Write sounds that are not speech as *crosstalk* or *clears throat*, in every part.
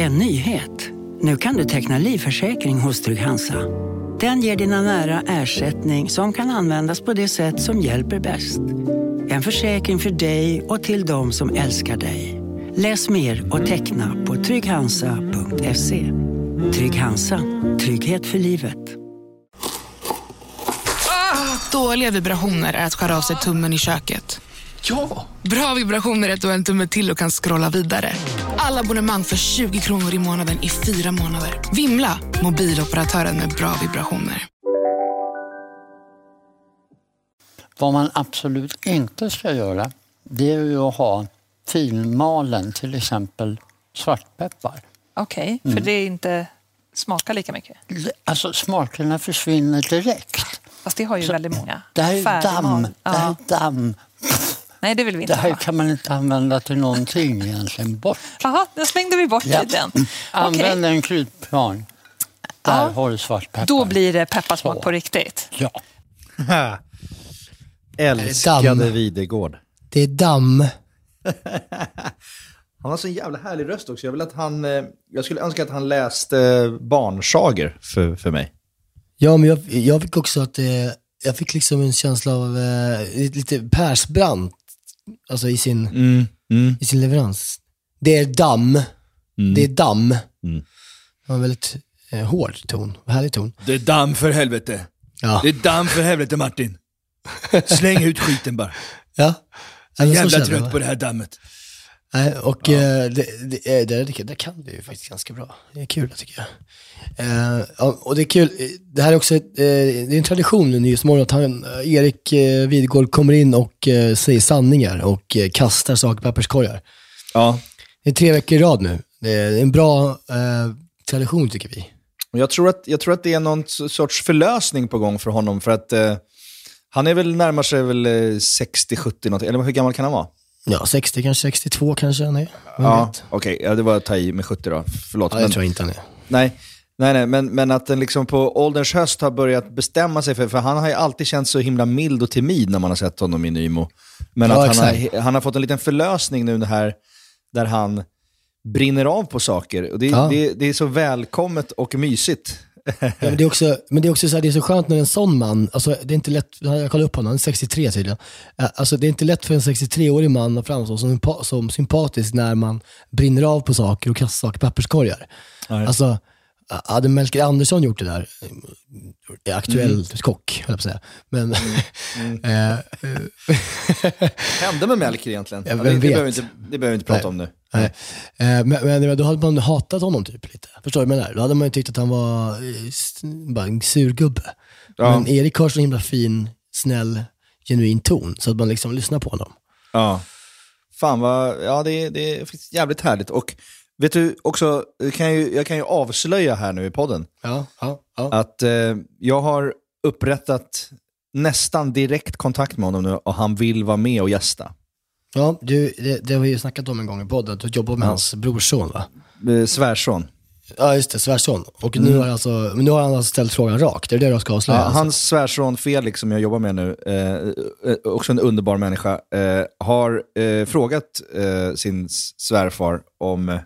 En nyhet. Nu kan du teckna livförsäkring hos Trygg-Hansa. Den ger dina nära ersättning som kan användas på det sätt som hjälper bäst. En försäkring för dig och till de som älskar dig. Läs mer och teckna på trygghansa.se. Trygg Hansa. Trygghet för livet. Dåliga vibrationer är att skära av sig tummen i köket. Ja! Bra vibrationer är att du har en tumme till och kan scrolla vidare. Alla abonnemang för 20 kronor i månaden i fyra månader. Vimla! Mobiloperatören med bra vibrationer. Vad man absolut inte ska göra, det är ju att ha finmalen, till exempel svartpeppar. Okej, för det inte smakar lika mycket. Alltså smakerna försvinner direkt. Fast det har ju väldigt många. Det här är damm. Det här Ja. är damm. Nej, det vill vi inte Det här ha. kan man inte använda till någonting egentligen. Bort. Jaha, då slängde vi bort Ja. tiden. *clears throat* Använd en kryddplan. Där Ja. har du svartpeppar. då blir det pepparsmak Så. på riktigt. Ja. *laughs* Älskade? Videgård. Det är damm. *laughs* Han har så en jävla härlig röst också. Jag, vill att han, eh, jag skulle önska att han läste eh, barnsager för, för mig. Ja, men jag, jag fick också att det, jag fick liksom en känsla av eh, lite Persbrandt, alltså i sin, Mm. Mm. i sin leverans. Det är damm. Det är damm. Mm. Det var en väldigt eh, hård ton, härlig ton. Det är damm för helvete. Ja. Det är damm för helvete Martin. Släng ut skiten bara. ja. Jag är Ja, jävla trött på det här dammet. Nej, och eh, det, det, det, det, det kan du ju faktiskt ganska bra. Det är kul tycker jag. Eh, och det är kul, det här är också ett, eh, det är en tradition i Nyhetsmorgon att han, eh, Erik eh, Vidgård kommer in och eh, säger sanningar och eh, kastar saker i papperskorgar. Ja. Det är tre veckor i rad nu. Det är en bra eh, tradition tycker vi. Jag, tror att, jag tror att det är någon sorts förlösning på gång för honom. För att han är väl närmar sig väl eh, 60-70 något. Eller hur gammal kan han vara? Ja, 60 kanske, 62 kanske han är. Vem Ja, okej. Ja, det var att ta i med 70 då. Förlåt. Ja, det men, tror jag inte han är. nej, nej, nej. Men, men att den liksom på ålderns höst har börjat bestämma sig för, för han har ju alltid känts så himla mild och timid när man har sett honom i Nymo. Men Ja, att han har, han har fått en liten förlösning nu här, där han brinner av på saker. Och det, Ja. det, det är så välkommet och mysigt. Ja, men det är också, men det är också så, här, det är så skönt när en sån man, alltså det är inte lätt, jag kollade upp honom, han är 63 tydligen. Eh, Alltså det är inte lätt för en 63-årig man att framstå som, som sympatisk när man brinner av på saker och kastar saker i papperskorgar. Alltså, hade Melker Andersson gjort det där, eh, aktuell Mm. kock, höll jag på att säga. Men, *laughs* eh, eh, hände med Melker egentligen? Ja, det, behöver vi inte, det behöver vi inte prata Nej. om nu. nej. Eh, men, men då hade man hatat honom typ lite. Förstår du vad jag menar? Då hade man ju tyckt att han var bara en sur gubbe. Ja. Men Erik har så himla fin, snäll, genuin ton, så att man liksom lyssnar på honom. Ja. Fan vad, ja det, är- det är jävligt härligt. Och vet du också, jag kan ju, jag kan ju avslöja här nu i podden Ja, ja, ja. att eh, jag har upprättat nästan direkt kontakt med honom nu och han vill vara med och gästa. ja du, det, det har vi ju snackat om en gång i podden, du jobbar med Ja. hans brorson va? Eh, Svärson. Ja just det, svärson. Och nu, har alltså, nu har han alltså ställt frågan rakt, det är det jag ska avslöja? Ja, alltså. hans svärson Felix som jag jobbar med nu, eh, eh, också en underbar människa, eh, har frågat sin svärfar om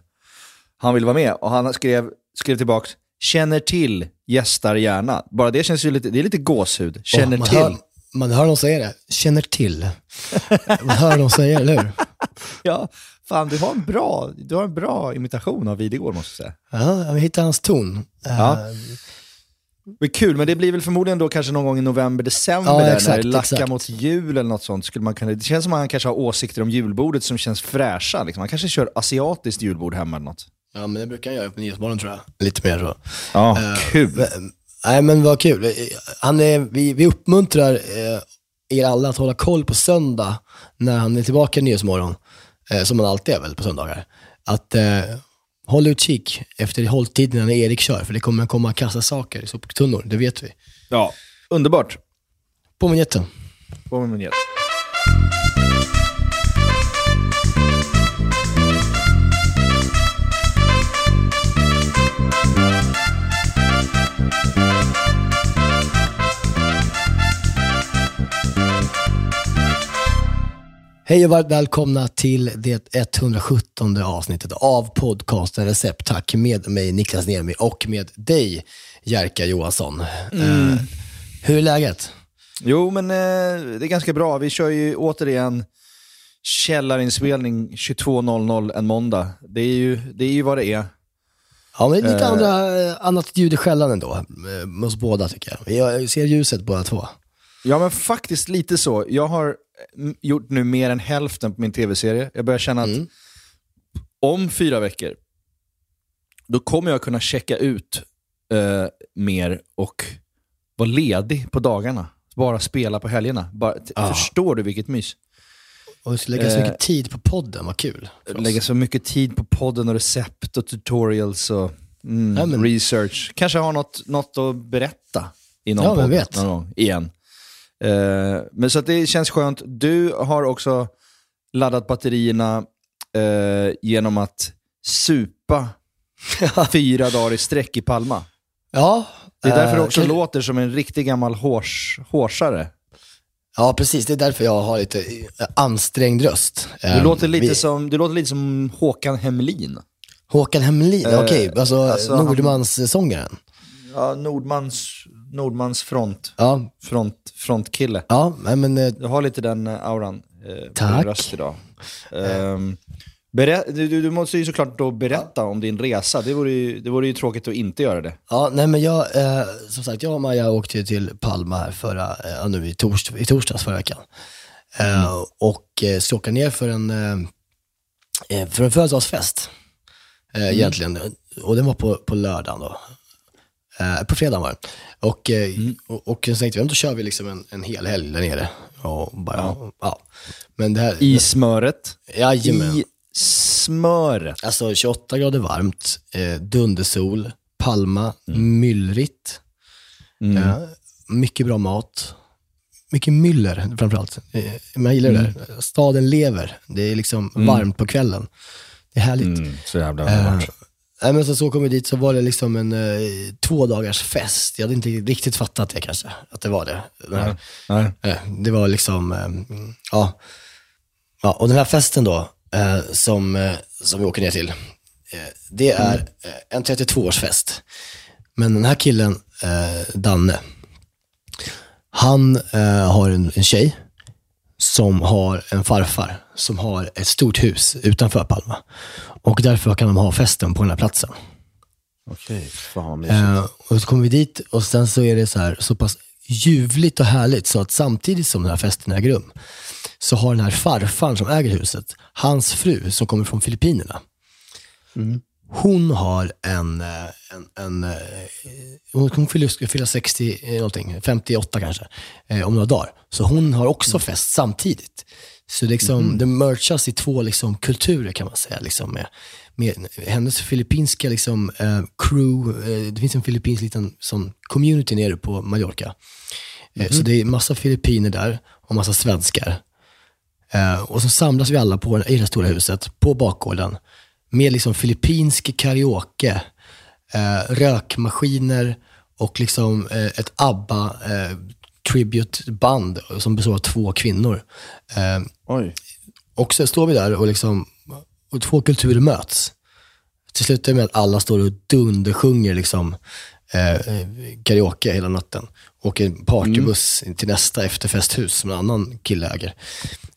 han vill vara med. Och han skrev, skrev tillbaka, känner till, gästar gärna. Bara det känns ju lite, det är lite gåshud. Känner Åh, man till. Hör, man hör dem säga det, känner till. *laughs* man hör dem säga det, eller hur? Ja, fan du har en bra, du har en bra imitation av Videgård måste jag säga. Ja, vi hittar hans ton. Ja. Eh, Men kul, men det blir väl förmodligen då kanske någon gång i november, december Ja, där, när exakt, det lackar exakt. mot jul eller något sånt. Skulle man kunna, det känns som att han kanske har åsikter om julbordet som känns fräscha. Liksom. Han kanske kör asiatiskt julbord hemma eller något. Ja, men det brukar han göra på Nyhetsmorgon tror jag. Lite mer så. Ja, Eh, kul. Nej, men vad kul. Han är, vi, vi uppmuntrar eh, er alla att hålla koll på söndag när han är tillbaka i Nyhetsmorgon, eh, som han alltid är väl på söndagar. Att eh, håll utkik efter hålltiderna när Erik kör, för det kommer komma kassa saker i soptunnor, det vet vi. Ja, underbart. På vinjetten. På med Hej och varmt välkomna till det 117 avsnittet av podcasten Recept. Tack med mig Niklas Niemi och med dig Jerka Johansson. Eh, hur är läget? Jo, men eh, det är ganska bra. Vi kör ju återigen källarinspelning 22.00 en måndag. Det är ju, det är ju vad det är. Ja, men lite Eh. andra, eh, annat ljud i skällan ändå, eh, oss båda tycker jag. Jag ser ljuset båda två. Ja, men faktiskt lite så. Jag har mm, gjort nu mer än hälften på min tv-serie. Jag börjar känna att om fyra veckor, då kommer jag kunna checka ut eh, mer och vara ledig på dagarna. Bara spela på helgerna. Bara, Ja. Förstår du vilket mys? Och lägga så Eh. mycket tid på podden, vad kul. Lägga så mycket tid på podden och recept och tutorials och mm, Ja, men- research. Kanske har något, något att berätta i någon Ja, podd någon gång igen. Eh, men så det känns skönt. Du har också laddat batterierna eh, genom att supa fyra dagar i sträck i Palma. Ja, Det är därför eh, det också kan- låter som en riktig gammal hårs, hårsare. Ja, precis. Det är därför jag har lite eh, ansträngd röst. Du, Eh, låter lite vi- som, du låter lite som Håkan Hemlin. Håkan Hemlin, Eh, okej. Alltså, alltså han- Nordmans-sångaren. Ja, Nordmans, Nordmans front, Ja, front, frontkille. ja, men eh, Du har lite den eh, auran eh, på Tack. din röst idag. Berä- du, du, måste ju såklart då berätta om din resa. Det vore, ju, det vore ju tråkigt att inte göra det. Ja, nej men jag, eh, som sagt, jag och Maja åkte till Palma här förra, eh, nu i, tors, i torsdags förra veckan. Eh, och eh, ska åka ner för en, eh, eh, för en födelsedagsfest, eh, egentligen. Och den var på, på lördagen då. Eh, på fredagen var det. Och, eh, och, och så tänkte vi, då kör vi liksom en, en hel helg där nere. Och bara, ja. Men det här, I smöret. Jajamän. I smöret. Alltså 28 grader varmt, eh, dundersol, Palma, myllrigt. Eh, mycket bra mat. Mycket myller framförallt. Eh, jag gillar det där. Staden lever. Det är liksom varmt på kvällen. Det är härligt. Mm, så jävla Eh, underbart. Nej, men så, så kom vi dit så var det liksom en eh, två dagars fest. Jag hade inte riktigt fattat det kanske, att det var det. Här, Nej. Eh, Det var liksom, eh, ja. ja. Och den här festen då, eh, som, eh, som vi åker ner till, eh, det är en 32-årsfest. Men den här killen, Danne, han har en, en tjej som har en farfar som har ett stort hus utanför Palma. Och därför kan de ha festen på den här platsen. Okej, fan vad mysigt. Eh, och så kommer vi dit och sen så är det så här så pass ljuvligt och härligt så att samtidigt som den här festen äger rum så har den här farfaren som äger huset, hans fru som kommer från Filippinerna. Hon har en, eh, en, en eh, hon fyller, fylla 60 eh, någonting, 58 kanske, eh, om några dagar. Så hon har också fest samtidigt. Så liksom, det merchas i två liksom, kulturer kan man säga. Liksom, med, med hennes filippinska liksom, eh, crew, eh, det finns en filippinsk liten sån community nere på Mallorca. Eh, Så det är massa filippiner där och massa svenskar. Eh, och så samlas vi alla på, i det här stora huset, på bakgården, med liksom filippinsk karaoke, eh, rökmaskiner och liksom eh, ett ABBA tribute-band som består av två kvinnor. Eh, Oj. och så står vi där och, liksom, och två kulturer möts. Till slut är det med att alla står och dundersjunger liksom, eh, karaoke hela natten. Och en partybuss till nästa efterfesthus som en annan kille äger.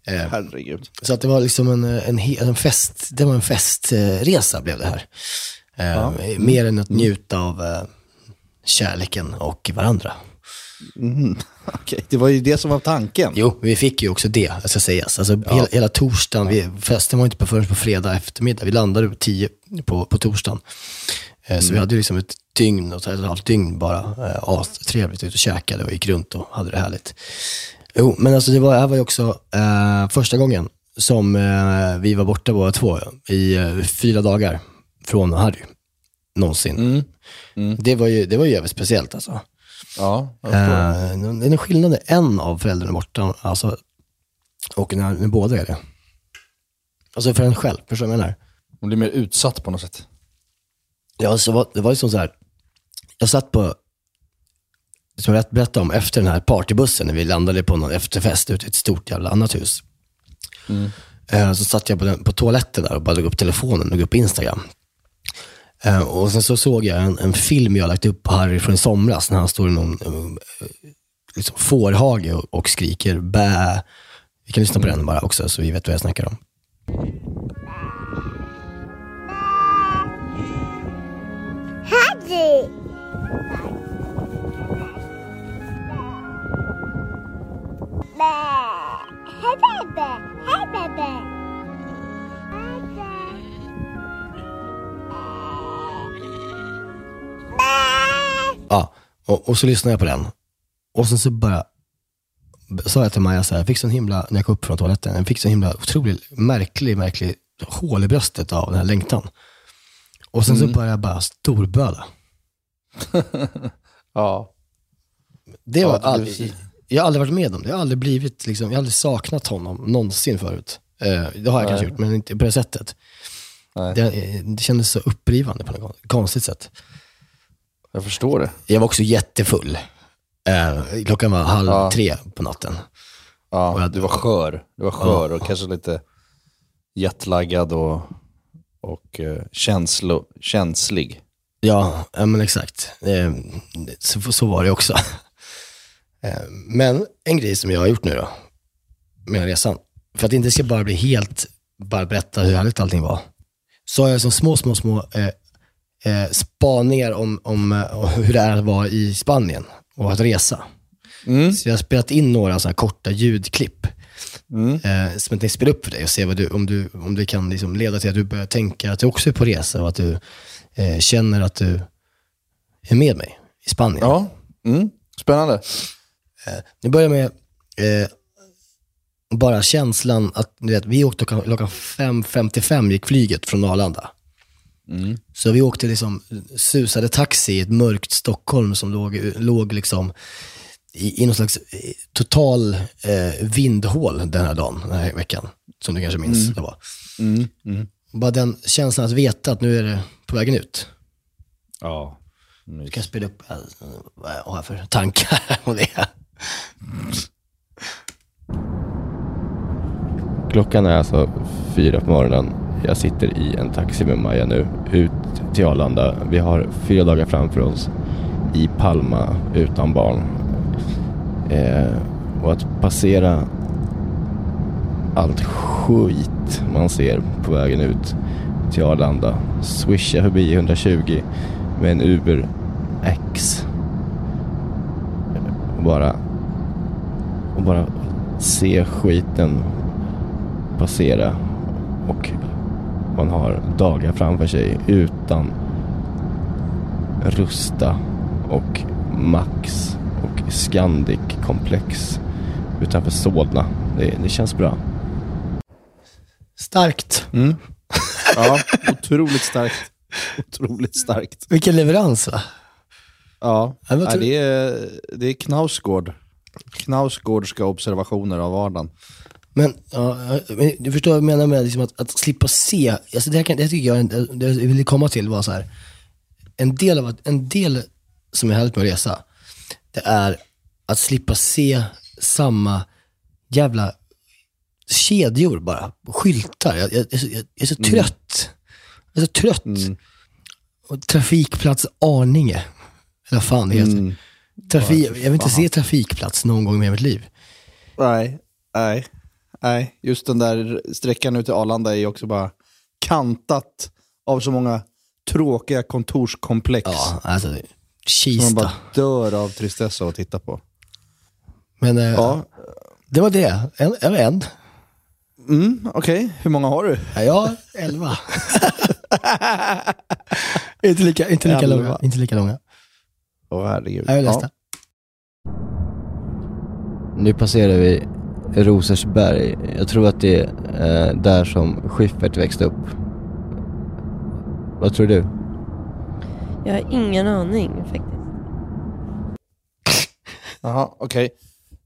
Eh, Herregud. så att det var liksom en, en, en fest, det var en festresa blev det här. Eh, Mer än att njuta av eh, kärleken och varandra. *laughs* Okej, det var ju det som var tanken. Jo, vi fick ju också det, jag ska sägas. Alltså, hela, hela torsdagen, vi, festen var inte på förrän på fredag eftermiddag. Vi landade tio på, på torsdagen. Eh, Så vi hade ju liksom ett dygn, och ett halvt dygn bara, eh, astrevligt ut och käkade och gick runt och hade det härligt. Jo, men alltså det var, det här var ju också eh, första gången som eh, vi var borta båda två i eh, fyra dagar från Harry. Någonsin. Det var ju, det var ju jävligt speciellt alltså. Ja, jag. Eh, det är en skillnad när en av föräldrarna är borta alltså, och när, när båda är det. Alltså för en själv, förstår du vad jag menar? Man blir mer utsatt på något sätt. Ja, så var, det var ju som så här, jag satt på, som jag berättade om, efter den här partybussen när vi landade på någon efterfest ute i ett stort jävla annat hus. Eh, så satt jag på, den, på toaletten där och bara drog upp telefonen och drog upp Instagram. Eh, och sen så såg jag en, en film jag lagt upp på Harry från i somras när han står i någon eh, liksom fårhage och, och skriker bä. Vi kan lyssna på den bara också så vi vet vad jag snackar om. Ja, och, och så lyssnade jag på den. Och sen så bara sa jag till Maja så här, jag fick så himla, när jag kom upp från toaletten, jag fick så himla otroligt märklig, märklig hål i bröstet av den här längtan. Och sen så började jag bara storböla. *laughs* Ja. Det var Ja, det- aldrig, jag har aldrig varit med om det. Jag har aldrig blivit, liksom, jag har aldrig saknat honom någonsin förut. Eh, det har jag kanske gjort, men inte på det sättet. Nej. Det, eh, det kändes så upprivande på något konstigt sätt. Jag förstår det. Jag var också jättefull. Eh, klockan var halv Ja. tre på natten. Ja, jag- du var skör. Du var skör och kanske lite jetlaggad och, och eh, känslo, känslig. Ja, ja men exakt. Eh, så, så var det också. *laughs* Eh, men en grej som jag har gjort nu då, med resan, för att det inte ska bara bli helt, bara berätta hur härligt allting var, så har jag som små, små, små eh, eh, spaningar om, om eh, hur det är att vara i Spanien och att resa. Så jag har spelat in några så korta ljudklipp. Eh, som jag tänkte spela upp för dig och se vad du, om, du, om det kan liksom leda till att du börjar tänka att du också är på resa och att du eh, känner att du är med mig i Spanien. Ja, mm. spännande. Det börjar med eh, bara känslan att vet, vi åkte klockan 5.55 gick flyget från Arlanda. Så vi åkte liksom, susade taxi i ett mörkt Stockholm som låg, låg liksom i, i någon slags eh, total eh, vindhål den här dagen, den här veckan. Som du kanske minns det var. Bara den känslan att veta att nu är det på vägen ut. Ja. Du kan spela upp eh, vad jag har för tankar *laughs* om det. Klockan är alltså fyra på morgonen. Jag sitter i en taxi med Maja nu ut till Arlanda. Vi har fyra dagar framför oss i Palma utan barn. Eh, och att passera allt skit man ser på vägen ut till Arlanda. Swisha förbi 120 med en Uber X. Och bara, och bara se skiten passera och man har dagar framför sig utan Rusta och Max och Scandic komplex utanför Solna. Det, det känns bra. Starkt. *laughs* Ja, otroligt starkt. Otroligt starkt. Vilken leverans va? Ja, Nej, det, är, det är Knausgård. Knausgårdska observationer av vardagen. Men, ja, du förstår vad jag menar med liksom att, att slippa se. Alltså det, här kan, det här tycker jag, det jag ville komma till var så här. En del, av, en del som är härligt med att resa, det är att slippa se samma jävla kedjor bara. Skyltar. Jag, jag, jag, är så- jag är så trött. Jag är så trött. Och trafikplats Arninge. Eller vad fan det heter. Trafik, jag vill inte se trafikplats någon gång mer i mitt liv. Nej, nej, nej. Just den där sträckan ut till Arlanda är ju också bara kantat av så många tråkiga kontorskomplex. Ja, alltså som man Kista. bara dör av tristess av att titta på. Men eh, Ja, det var det. En, en, en. mm, okej. Hur många har du? Ja, jag har elva. *laughs* inte lika, inte lika Elva. långa. Inte lika långa. Åh herregud. Jag är nästa. Nu passerar vi Rosersberg. Jag tror att det är eh, där som Schyffert växte upp. Vad tror du? Jag har ingen aning faktiskt. *laughs* Jaha, okej.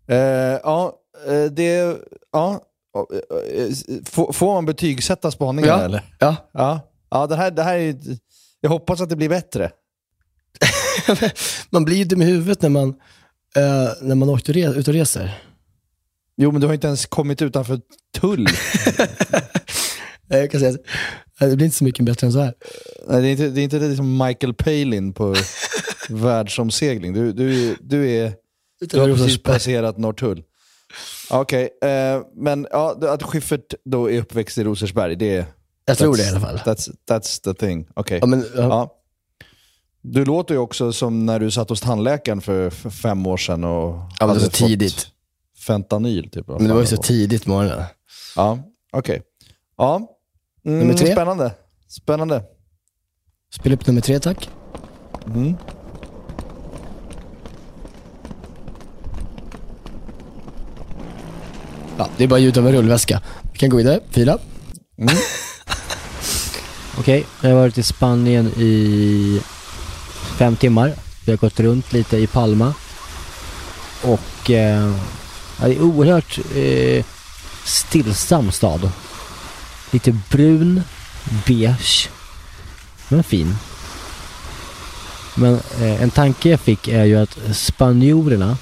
Eh, ja, eh, det... Ja. Får, man betygsätta spaningen Ja. eller? Ja. Ja. Ja, det här, det här är... Jag hoppas att det blir bättre. *laughs* man blir ju dum i huvudet när man, eh, när man åker ut och reser. Jo, men du har inte ens kommit utanför tull. *laughs* Jag kan säga, att det blir inte så mycket bättre än så här. Nej, det är inte, det är inte liksom Michael Palin på *laughs* världsomsegling. Du, du, du, är, du har precis passerat Norrtull. Okej, eh, men ja, att Schyffert då är uppväxt i Rosersberg, det är... Jag tror det i alla fall. That's, that's the thing. Okej. Ja, men, ja. Ja. Du låter ju också som när du satt hos tandläkaren för, för fem år sedan och Ja, men det så fått tidigt. Fentanyl, typ. Men det var ju så tidigt på morgonen. Ja, okej. Ja. Mm, Nummer tre. Spännande. Spännande. Spela upp nummer tre, tack. Mm. Ja, det är bara ljud av en rullväska. Vi kan gå vidare. Fyra. *laughs* Okej, jag har varit i Spanien i fem timmar. Vi har gått runt lite i Palma. Och eh, ja, det är oerhört eh, stillsam stad. Lite brun, beige, men fin. Men eh, en tanke jag fick är ju att spanjorerna,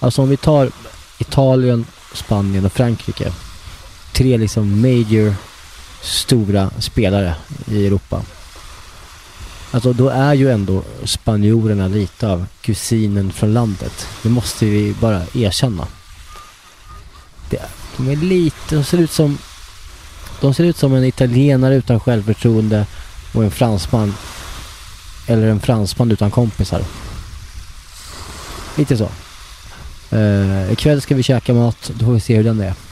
alltså om vi tar Italien, Spanien och Frankrike. Tre liksom major stora spelare i Europa. Alltså då är ju ändå spanjorerna lite av kusinen från landet. Det måste vi bara erkänna. Det, de är lite, de ser ut som de ser ut som en italienare utan självförtroende och en fransman eller en fransman utan kompisar. Lite så. Uh, ikväll ska vi käka mat, då får vi se hur den är. *laughs*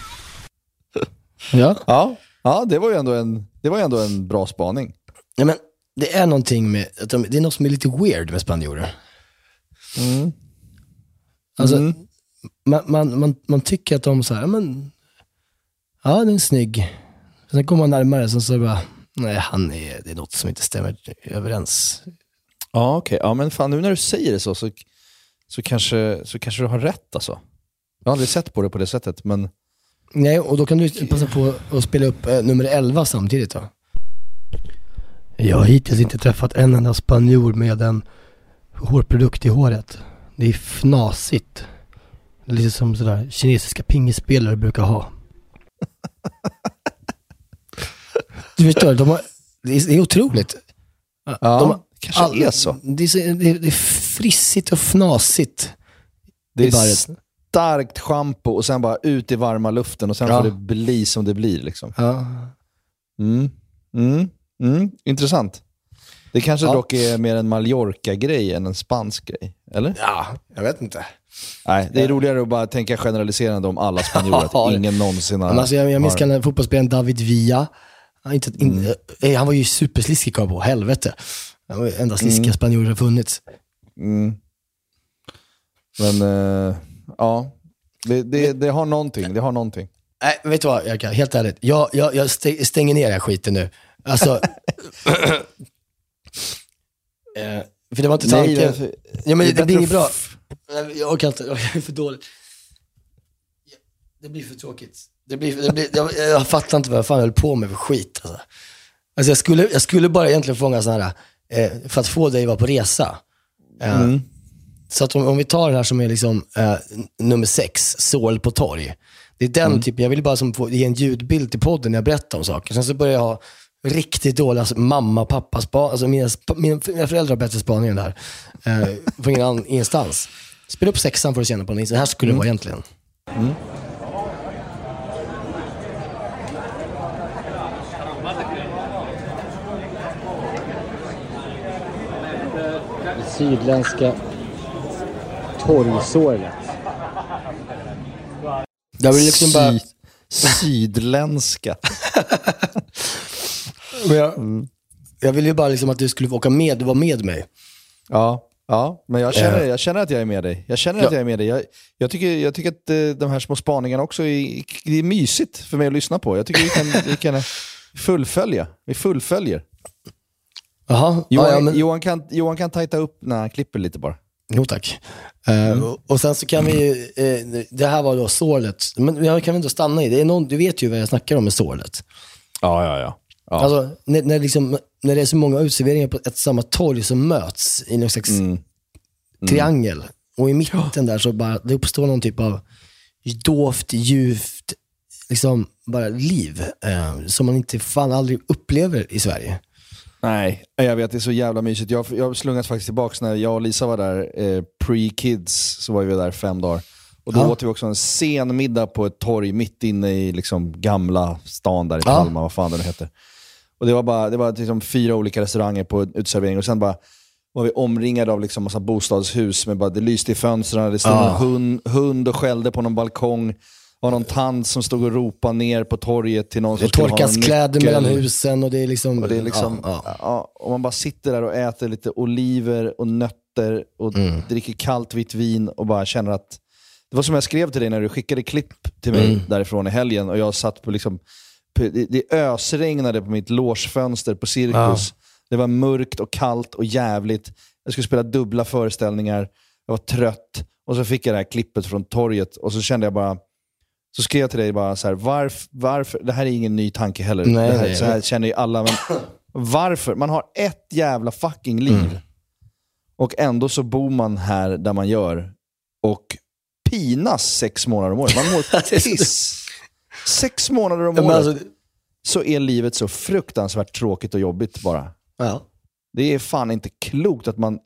Ja. Ja, ja det, var ju ändå en, det var ju ändå en bra spaning. ja men det är någonting med, att de, det är något som är lite weird med spanjorer. Mm. Alltså, Mm. Man, man, man, man tycker att de så här, ja, men, ja den är snygg. Sen kommer man närmare, sen så bara, nej han är, det är något som inte stämmer överens. Ja, okej. Ja, men fan nu när du säger det så, så, så, kanske, så kanske du har rätt alltså. Jag har aldrig sett på det på det sättet, men Nej, och då kan du passa på att spela upp eh, nummer 11 samtidigt då. Jag har hittills inte träffat en enda spanjor med en hårprodukt i håret. Det är fnasigt. Lite som sådär kinesiska pingisspelare brukar ha. *laughs* Du förstår, de har, det, är, det är otroligt. ja, De- kanske all- är så. Det är, det, är, frissigt och fnasigt. Det är starkt schampo och sen bara ut i varma luften och sen Ja. får det bli som det blir. Liksom. Ja. Mm. Mm. Mm. Intressant. Det kanske Ja. dock är mer en Mallorca-grej än en spansk grej, eller? ja, jag vet inte. Nej, det är roligare att bara tänka generaliserande om alla spanjorer, *laughs* Ja, att ingen någonsin har... Men alltså, jag, jag minns har- fotbollsspelaren David Villa. Han, inte, in, eh, han var ju supersliskig kom jag på, helvete. Han var enda sliskiga spanjorer som funnits. Mm. Men, eh, ja. Det, det, det har någonting, det har någonting. Nej, vet du vad Jerka, helt ärligt. Jag, jag, jag stä- stänger ner den här skiten nu. Alltså... *laughs* eh, för det var inte tanken. det- ja, men det det, är blir inget bra. Jag orkar inte, *laughs* jag är för dålig. Det blir för tråkigt. Det blir, det blir, jag, jag fattar inte vad jag fan höll på med för skit. Alltså. Alltså jag, skulle, jag skulle bara egentligen fånga sådana här, eh, för att få dig att vara på resa. Eh, Mm. Så att om, om vi tar den här som är liksom, eh, nummer sex, Sål på torg. Det är den typen, jag vill bara som få, ge en ljudbild till podden när jag berättar om saker. Sen så börjar jag ha riktigt dåliga alltså, mamma och pappa span, alltså mina, mina, mina föräldrar har bättre spaning än det här. Eh, från ingen annan instans. Spela upp sexan för att känna på den. Så här skulle det vara egentligen. Sydländska torgsorlet. Jag vill liksom bara... Sy- Sydländska. *laughs* Men jag, jag vill ju bara liksom att du skulle åka med, du var med mig. Ja, ja men jag känner, Eh. jag känner att jag är med dig. Jag känner Ja. att jag är med dig. Jag, jag, tycker, jag tycker att eh, de här små spaningarna också är, det är mysigt för mig att lyssna på. Jag tycker vi kan, vi kan fullfölja. Vi fullföljer. Jaha, Johan, ja, ja, men, Johan, kan, Johan kan tajta upp när han klipper lite bara. Jo tack. Eh, och, och sen så kan vi ju, eh, det här var då sålet, men jag kan väl inte stanna i det. Är någon, du vet ju vad jag snackar om med sålet. Ja, ja, ja. Ja. Alltså, när, när, liksom, när det är så många utserveringar på ett samma torg som möts i någon slags Mm. triangel. Och i mitten där så bara, det uppstår någon typ av dovt, djupt, liksom bara liv eh, som man inte fan aldrig upplever i Sverige. Nej, jag vet, det är så jävla mysigt. Jag, jag slungas faktiskt tillbaka när jag och Lisa var där, eh, pre-kids, så var vi där fem dagar. Och då Ja. åt vi också en sen middag på ett torg mitt inne i liksom gamla stan där i Ja. Palma, vad fan den heter. Och det var bara det var liksom fyra olika restauranger på uteservering och sen bara var vi omringade av liksom massa bostadshus, med bara, det lyste i fönstren, det stod Ja. en hund, hund och skällde på någon balkong. Det var någon tant som stod och ropade ner på torget till någon Det som skulle ha torkas en kläder mellan husen och det är liksom... Och det är liksom, ja, ja. ja, och man bara sitter där och äter lite oliver och nötter och Mm. dricker kallt vitt vin och bara känner att... Det var som jag skrev till dig när du skickade klipp till mig Mm. därifrån i helgen och jag satt på liksom... Det, det ösregnade på mitt logefönster på Cirkus. Det var mörkt och kallt och jävligt. Jag skulle spela dubbla föreställningar. Jag var trött. Och så fick jag det här klippet från torget och så kände jag bara... Så skrev jag till dig bara så här, varf, varför, det här är ingen ny tanke heller. Nej, det här, nej, så här nej. känner ju alla. Men varför? Man har ett jävla fucking liv. Mm. Och ändå så bor man här där man gör. Och pinas sex månader om året. Man mår *laughs* piss. Sex månader om året. alltså, Så är livet så fruktansvärt tråkigt och jobbigt bara. ja. Det är fan inte klokt att man,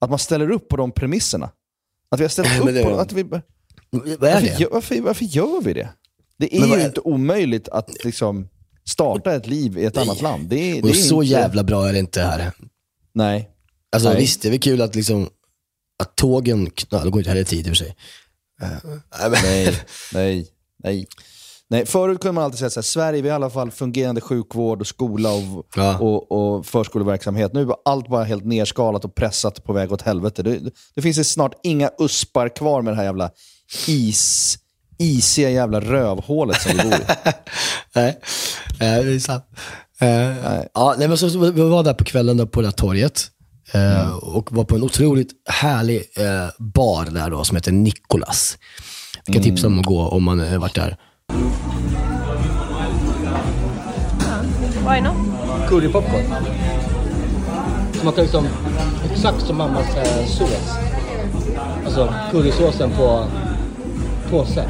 att man ställer upp på de premisserna. Att vi har ställt Nej, upp på att vi, Vad är varför, varför, varför gör vi det? Det är vad ju är- inte omöjligt att liksom starta ett liv i ett annat land. Det, är- det är så inte, jävla bra är det inte här. Nej. Alltså Nej. visst, det är väl kul att liksom att tågen, kn- det går inte heller i tid i och för sig. Eh, nej, Nej, nej, nej. Nej, förut kunde man alltid säga här, Sverige vi har i alla fall fungerande sjukvård och skola och, Ja. och, och förskoleverksamhet. Nu är allt bara helt nerskalat och pressat på väg åt helvete. Det, det finns snart inga uspar kvar med det här jävla is, isiga jävla rövhålet som vi bor i. *laughs* Nej, eh, det är sant. Eh, Ja, nej, men så, vi var där på kvällen där på det här torget eh, och var på en otroligt härlig eh, bar där då som heter Nicolas. Jag kan tipsa om att gå om man har varit där. Not? Currypopcorn. Smakar liksom exakt som mammas eh, sås. Alltså currysåsen på påse.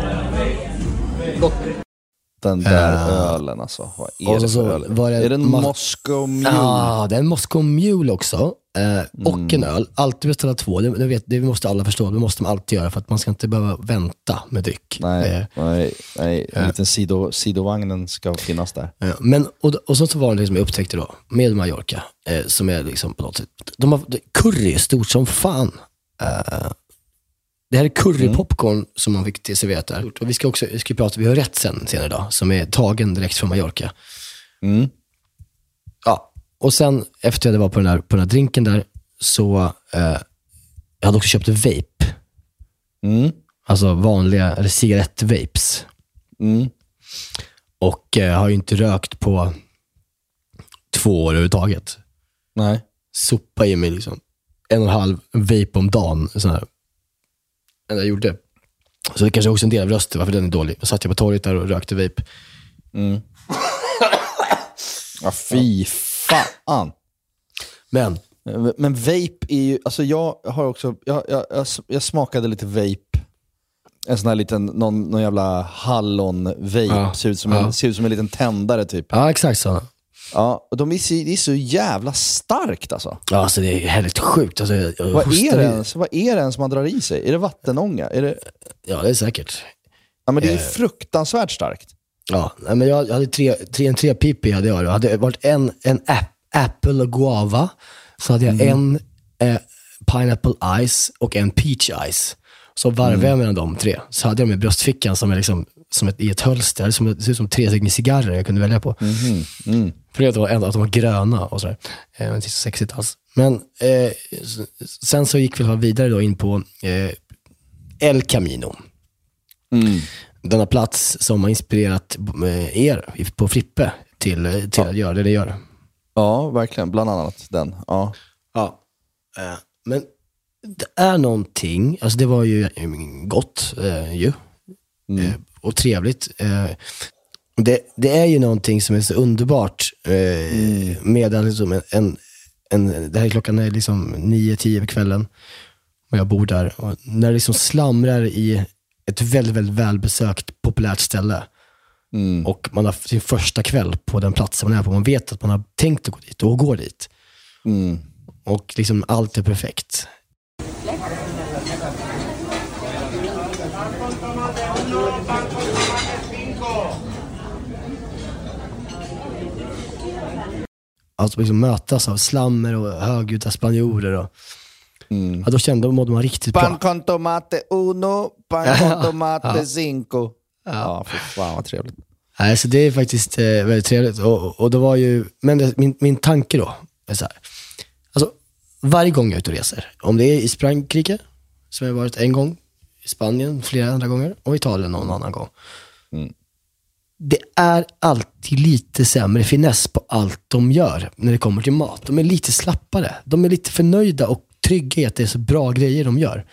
Gott. Den där Eh, ölen alltså. Vad är och det så- för öl? var det är det en Moscow Mule? Ja, det är en Moscow Mule också. Eh, och Mm. en öl. Alltid beställa två. Det, det, vet, det måste alla förstå. Det måste man alltid göra för att man ska inte behöva vänta med dryck. Nej, Eh, nej, nej. En liten sido, sidovagnen ska finnas där. Ja, men, och, och så, var det som jag upptäckte då, med Mallorca, eh, som är liksom på något sätt, de har, curry är stort som fan. Eh, det här är currypopcorn som man fick till serverat där. Och vi ska också vi ska prata, vi har rätt sen senare idag, som är tagen direkt från Mallorca. Mm. Och sen efter jag var på den här, på den här drinken där, så eh, jag hade också köpt vape. Mm. Alltså vanliga, eller cigarettvapes. Mm. Och eh, har ju inte rökt på två år överhuvudtaget. Nej. sopa i mig liksom en och en halv vape om dagen. Sån här. Det jag gjorde. Så det kanske också är en del av rösten varför den är dålig. Jag satt jag på torget där och rökte vape. Mm. *laughs* Ja, fy fan. Men, Men vape är ju, alltså jag har också, jag, jag, jag, jag smakade lite vape. En sån här liten, någon, någon jävla hallon-vape. Ja. Ser, ut som Ja. en, ser ut som en liten tändare typ. ja exakt så. Ja, och de är, så- det är så jävla starkt alltså. Ja, alltså det är helt sjukt. Alltså, Vad är, det ens, vad är det ens man drar i sig? Är det vattenånga? Är det, Ja, det är säkert. ja, men det är Eh. fruktansvärt starkt. Ja, men jag, jag hade tre, tre, en trepipig hade jag. Det hade varit en, en app, apple och guava. Så hade jag en eh, pineapple ice och en peach ice. Så varvade jag mellan de tre. Så hade jag dem i bröstfickan som, är liksom, som ett, i ett hölster. Som, det ser ut som tre stycken cigarrer jag kunde välja på. Mm. För det var att de var gröna och sådär. Eh, men inte så sexigt alls. Men eh, sen så gick vi vidare då in på eh, El Camino. Mm. Denna plats som har inspirerat eh, er på Frippe till, eh, till att göra det ni gör. Ja, verkligen. Bland annat den. Ja. Ja. Eh, men det är någonting, alltså det var ju gott ju. Eh, och trevligt. Det, det är ju någonting som är så underbart eh, med liksom en, en, en, det här är klockan är liksom 9-10 på kvällen och jag bor där. Och när det liksom slamrar i ett väldigt, väldigt välbesökt, populärt ställe. Mm. Och man har sin första kväll på den platsen man är på. Man vet att man har tänkt att gå dit och går dit. Mm. Och liksom allt är perfekt. Alltså liksom mötas av slammer och högljudda spanjorer. Och, Mm. ja, då kände mådde man riktigt bra. Pan con tomate uno, pan con tomate *laughs* Ja. cinco. Ja, för fan vad trevligt. Nej, så det är faktiskt eh, väldigt trevligt. Och, och det var ju, men det, min, min tanke då är så här. Alltså, varje gång jag är ute och reser, om det är i Frankrike, som jag har varit en gång, i Spanien flera andra gånger och Italien någon annan gång. Mm. Det är alltid lite sämre finess på allt de gör när det kommer till mat. De är lite slappare. De är lite förnöjda och att det är så bra grejer de gör.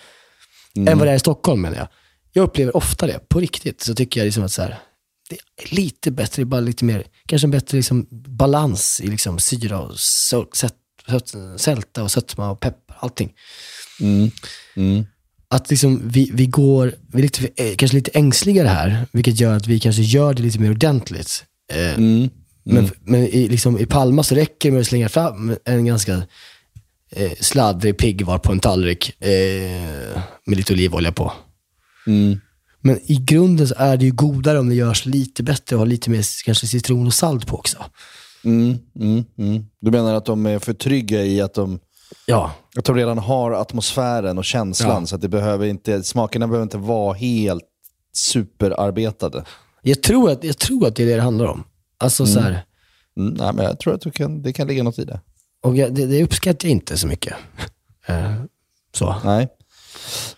Än vad det är i Stockholm menar jag. Jag upplever ofta det, på riktigt. Så tycker jag liksom att så här, det är lite bättre, bara lite mer, kanske en bättre liksom balans i liksom syra och sött, sött, sälta och sötma och peppar, allting. Mm. Mm. Att liksom vi, vi går, vi är lite, eh, kanske lite ängsligare här, vilket gör att vi kanske gör det lite mer ordentligt. Eh, Mm. Men, men i, liksom, i Palma så räcker det med att slänga fram en ganska eh, sladdrig piggvar på en tallrik eh, med lite olivolja på. Mm. Men i grunden så är det ju godare om det görs lite bättre och har lite mer kanske citron och salt på också. Mm. Mm. Mm. Du menar att de är för trygga i att de, Ja, att de redan har atmosfären och känslan, Ja. så att det behöver inte, smakerna behöver inte vara helt superarbetade. jag tror att, jag tror att det är det det handlar om. Alltså så här, Mm. Nej, men jag tror att du kan, det kan ligga något i det. Och jag, det, det uppskattar jag inte så mycket. Eh, så. Nej.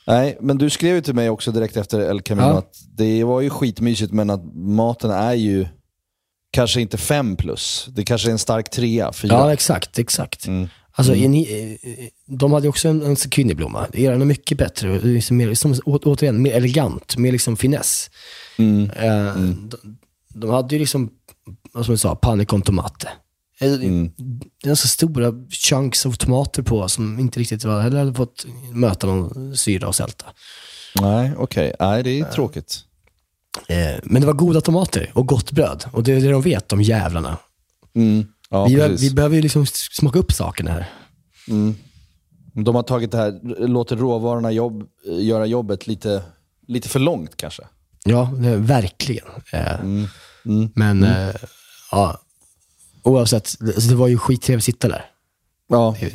Nej, men du skrev ju till mig också direkt efter El Camino Ja. att det var ju skitmysigt, men att maten är ju kanske inte fem plus. Det kanske är en stark trea, fyra. Ja, exakt, exakt. Mm. Alltså, ni, eh, de hade ju också en, en zucchiniblomma. Eran är mycket bättre, liksom mer, som, å, återigen, mer elegant, mer liksom finess. Mm. Eh, de, de hade ju liksom, vad som jag sa, panne con tomate. Eh, Mm. Det är så stora chunks av tomater på som inte riktigt var, heller hade fått möta någon syra och sälta. Nej, okej. Nej, det är tråkigt. Eh, men det var goda tomater och gott bröd. Och det är det de vet, de jävlarna. Mm. Ja, vi, precis. vi behöver ju liksom smaka upp sakerna här. Mm. De har tagit det här, låter råvarorna jobb, göra jobbet lite, lite för långt kanske. Ja, verkligen. Eh, Mm. Mm. Men eh, ja, oavsett, alltså det var ju skittrevligt att sitta där. Ja, Det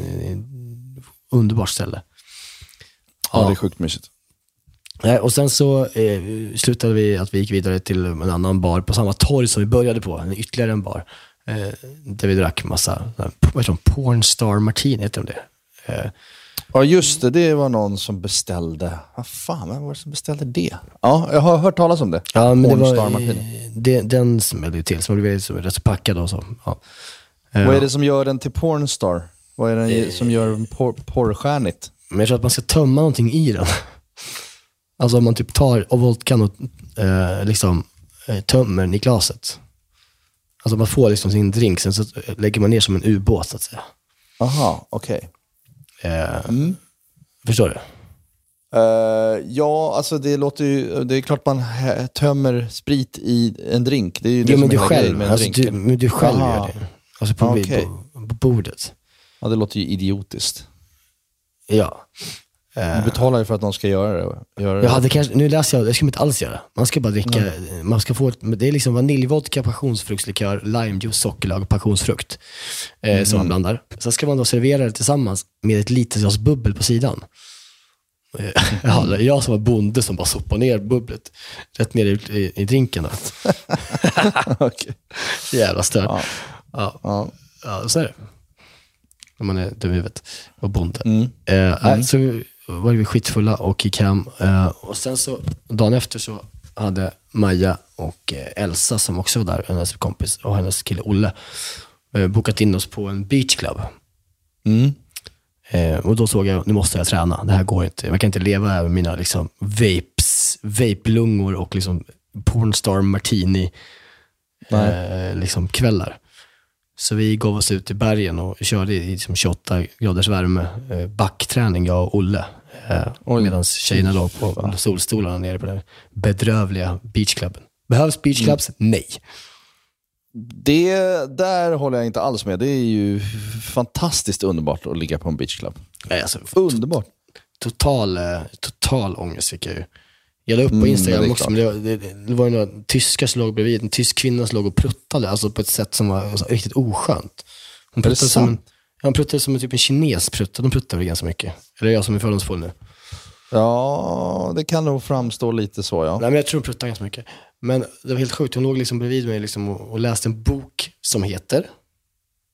Underbart ställe. ja, det är sjukt mysigt. Nej, Och sen så eh, slutade vi att vi gick vidare till en annan bar på samma torg som vi började på, en ytterligare en bar. Eh, där vi drack massa, vad heter de, Pornstar Martini heter de det. Eh, Ja, just det. Det var någon som beställde. Vad fan, vem var det som beställde det? Ja, jag har hört talas om det. ja, men det var Martini. eh, det, den smällde ju till, som blev så rätt så packad och så. Ja. Eh, Vad är det som gör den till Pornstar? Vad är det som gör den por porrstjärnigt? Men jag tror att man ska tömma någonting i den. *laughs* Alltså om man typ tar och vodkan och eh, liksom eh, tömmer den i glaset. Alltså man får liksom sin drink, sen så lägger man ner som en ubåt så att säga. Aha, okej. Eh, Mm. Förstår du? Eh, ja, alltså det låter ju... Det är klart man tömmer sprit i en drink. Det är ju det Ja, men du själv, med alltså, du, men du själv Aha. gör det. Alltså på, Okej. på, på bordet. Ja, det låter ju idiotiskt. Ja. Du betalar ju för att någon ska göra det. Göra det. hade kanske, nu läser jag, det ska man inte alls göra. Man ska bara dricka, man ska få, det är liksom vaniljvodka, passionsfruktslikör, limejuice, sockerlag och passionsfrukt. Eh, Som man blandar. Sen ska man då servera det tillsammans med ett litet glas bubbel på sidan. Eh, *laughs* Ja, det jag som var bonde som bara sopade ner bubblet rätt ner i, i, i drinken. Så *laughs* *laughs* jävla stört. Ja. Ja. Ja. Ja, så är det. När man är dum i huvudet och bonde. Mm. Eh, nej, så var vi skitfulla och gick hem. Eh, och sen så, dagen efter så hade Maja och eh, Elsa, som också var där, hennes kompis, och hennes kille Olle, eh, bokat in oss på en beachclub. Mm. Och då såg jag, nu måste jag träna. Det här går inte. Jag kan inte leva med mina liksom, vapes, vape-lungor och liksom pornstar martini eh, liksom, kvällar. Så vi gav oss ut i bergen och körde i liksom 28 graders värme, eh, backträning, jag och Olle. Eh, Medan tjejerna låg på solstolarna nere på den bedrövliga beachklubben. Behövs beachclubs? Nej. Det där håller jag inte alls med. Det är ju fantastiskt underbart att ligga på en beachclub. Nej, alltså, Underbart. total, eh, total ångest fick jag ju. Jag la upp på Mm, Instagram det är också, men det, var- det, det var några tyskar som låg bredvid. En tysk kvinna som låg och pruttade, alltså på ett sätt som var alltså, riktigt oskönt. Hon det pruttade som en, ja, hon pruttade som en, typ en kines pruttade. De pruttar väl ganska mycket. Eller är det jag som är fördomsfull nu? Ja, det kan nog framstå lite så ja. Nej, men jag tror hon pruttade ganska mycket. Men det var helt sjukt. Hon låg liksom bredvid mig liksom och, och läste en bok som heter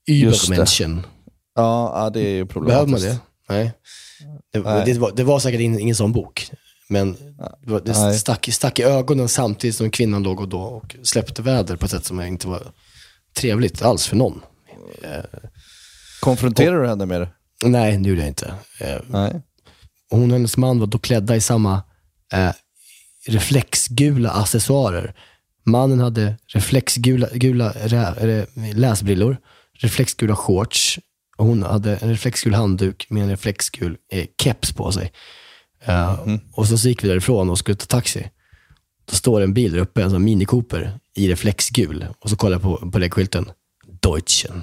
det. Übermenschen. Ja, ja det är ju Behöver problematiskt. man det? Nej. Det, det, var, det var säkert in, ingen sån bok. Men det, stack, stack i ögonen samtidigt som kvinnan låg och, då och släppte väder på ett sätt som inte var trevligt alls för någon. Konfronterar du henne med det? Nej, det gjorde jag inte. Eh, Nej. Hon och hennes man var då klädda i samma eh, reflexgula accessoarer. Mannen hade reflexgula gula, rä, rä, läsbrillor, reflexgula shorts och hon hade en reflexgul handduk med en reflexgul eh, keps på sig. Eh, Och så, så gick vi därifrån och skulle ta taxi. Då står en bil där uppe, en sån Mini Cooper, i reflexgul. Och så kollar jag på, på läggskylten. Deutschen.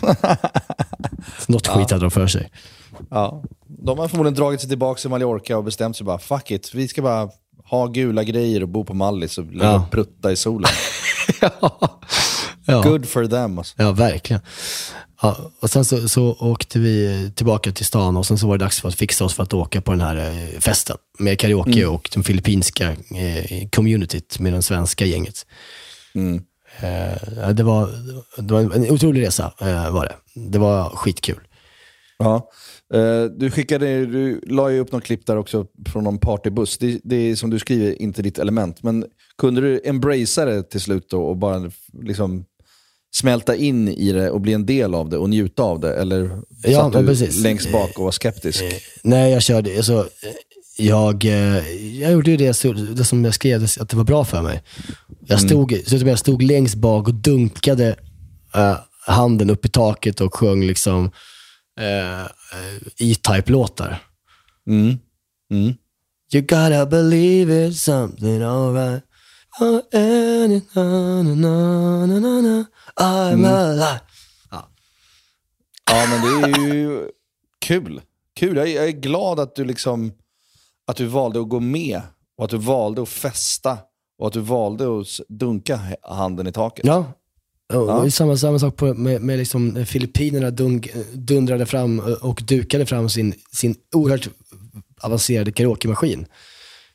*laughs* Något skit hade de för sig. Ja. De har förmodligen dragit sig tillbaka till Mallorca och bestämt sig bara, fuck it, vi ska bara ha gula grejer och bo på Mallis och Ja. prutta i solen. *laughs* Ja. Good for them. Alltså. Ja, verkligen. Ja, och sen så, så åkte vi tillbaka till stan och sen så var det dags för att fixa oss för att åka på den här eh, festen med karaoke och den filippinska eh, communityt med det svenska gänget. Eh, ja, det, var, det var en otrolig resa, eh, var det. Det var skitkul. Ja. Eh, du skickade, du la ju upp något klipp där också från någon partybuss. Det, det är som du skriver inte ditt element. Men kunde du embracea det till slut då och bara liksom smälta in i det och bli en del av det och njuta av det? Eller Ja, satt du precis. längst bak och var skeptisk? Nej, jag körde, alltså, eh, jag, eh, jag gjorde ju det, det som jag skrev, att det var bra för mig. Jag stod, så att jag stod längst bak och dunkade eh, handen upp i taket och sjöng liksom eh, eh, E-Type-låtar. Mm. Mm. You gotta believe it's something alright. Oh, eh, na, na, na, na, na, na. I'm alive. Ja, men det är ju kul. Kul. Jag är, jag är glad att du liksom att du valde att gå med och att du valde att festa och att du valde att dunka handen i taket. Ja. Och Ja. det är Samma, samma sak på, med, med liksom Filippinerna dunk, dundrade fram och dukade fram sin, sin oerhört avancerade karaokemaskin.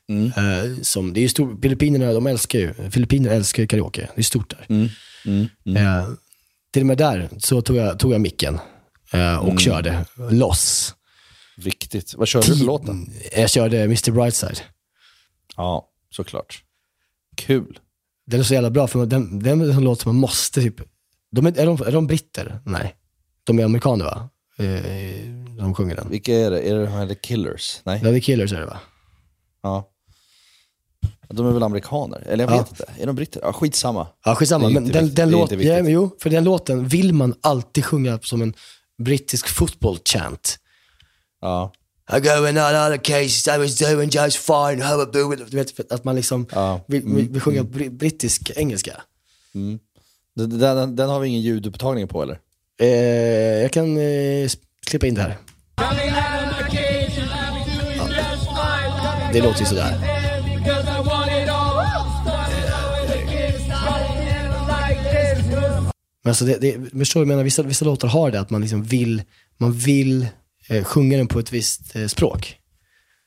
Mm. Eh, som, det är stor, Filippinerna, de älskar ju, Filippiner älskar ju karaoke. Det är stort där. Mm. Mm. Mm. Eh, till och med där så tog jag, tog jag micken eh, och Mm. körde loss. Viktigt. Vad körde du för låt då? Jag körde Mr Brightside. Ja, såklart. Kul. Den är så jävla bra, för den, den är en låt som man måste typ... De är, är, de, är de britter? Nej. De är amerikaner va? Eh, de sjunger den. Vilka är det? Är det de här The Killers? Nej? Ja, är Killers är det va? Ja. De är väl amerikaner? Eller jag Ja. vet inte. Är de britter? Ja, skitsamma. Ja, skitsamma. Men den, den inte ja, men jo, för den låten vill man alltid sjunga som en brittisk football chant. Ja. I go in all other cases, I was doing just fine, how about it? Du vet, att man liksom Ja. vill, vill, vill sjunga bri- brittisk engelska. Mm. Den, den, den har vi ingen ljudupptagning på eller? Eh, jag kan eh, klippa in det här. Ja. Det låter ju sådär. Men alltså det, det, förstår du jag menar? Vissa, vissa låtar har det, att man liksom vill, man vill eh, sjunga den på ett visst eh, språk.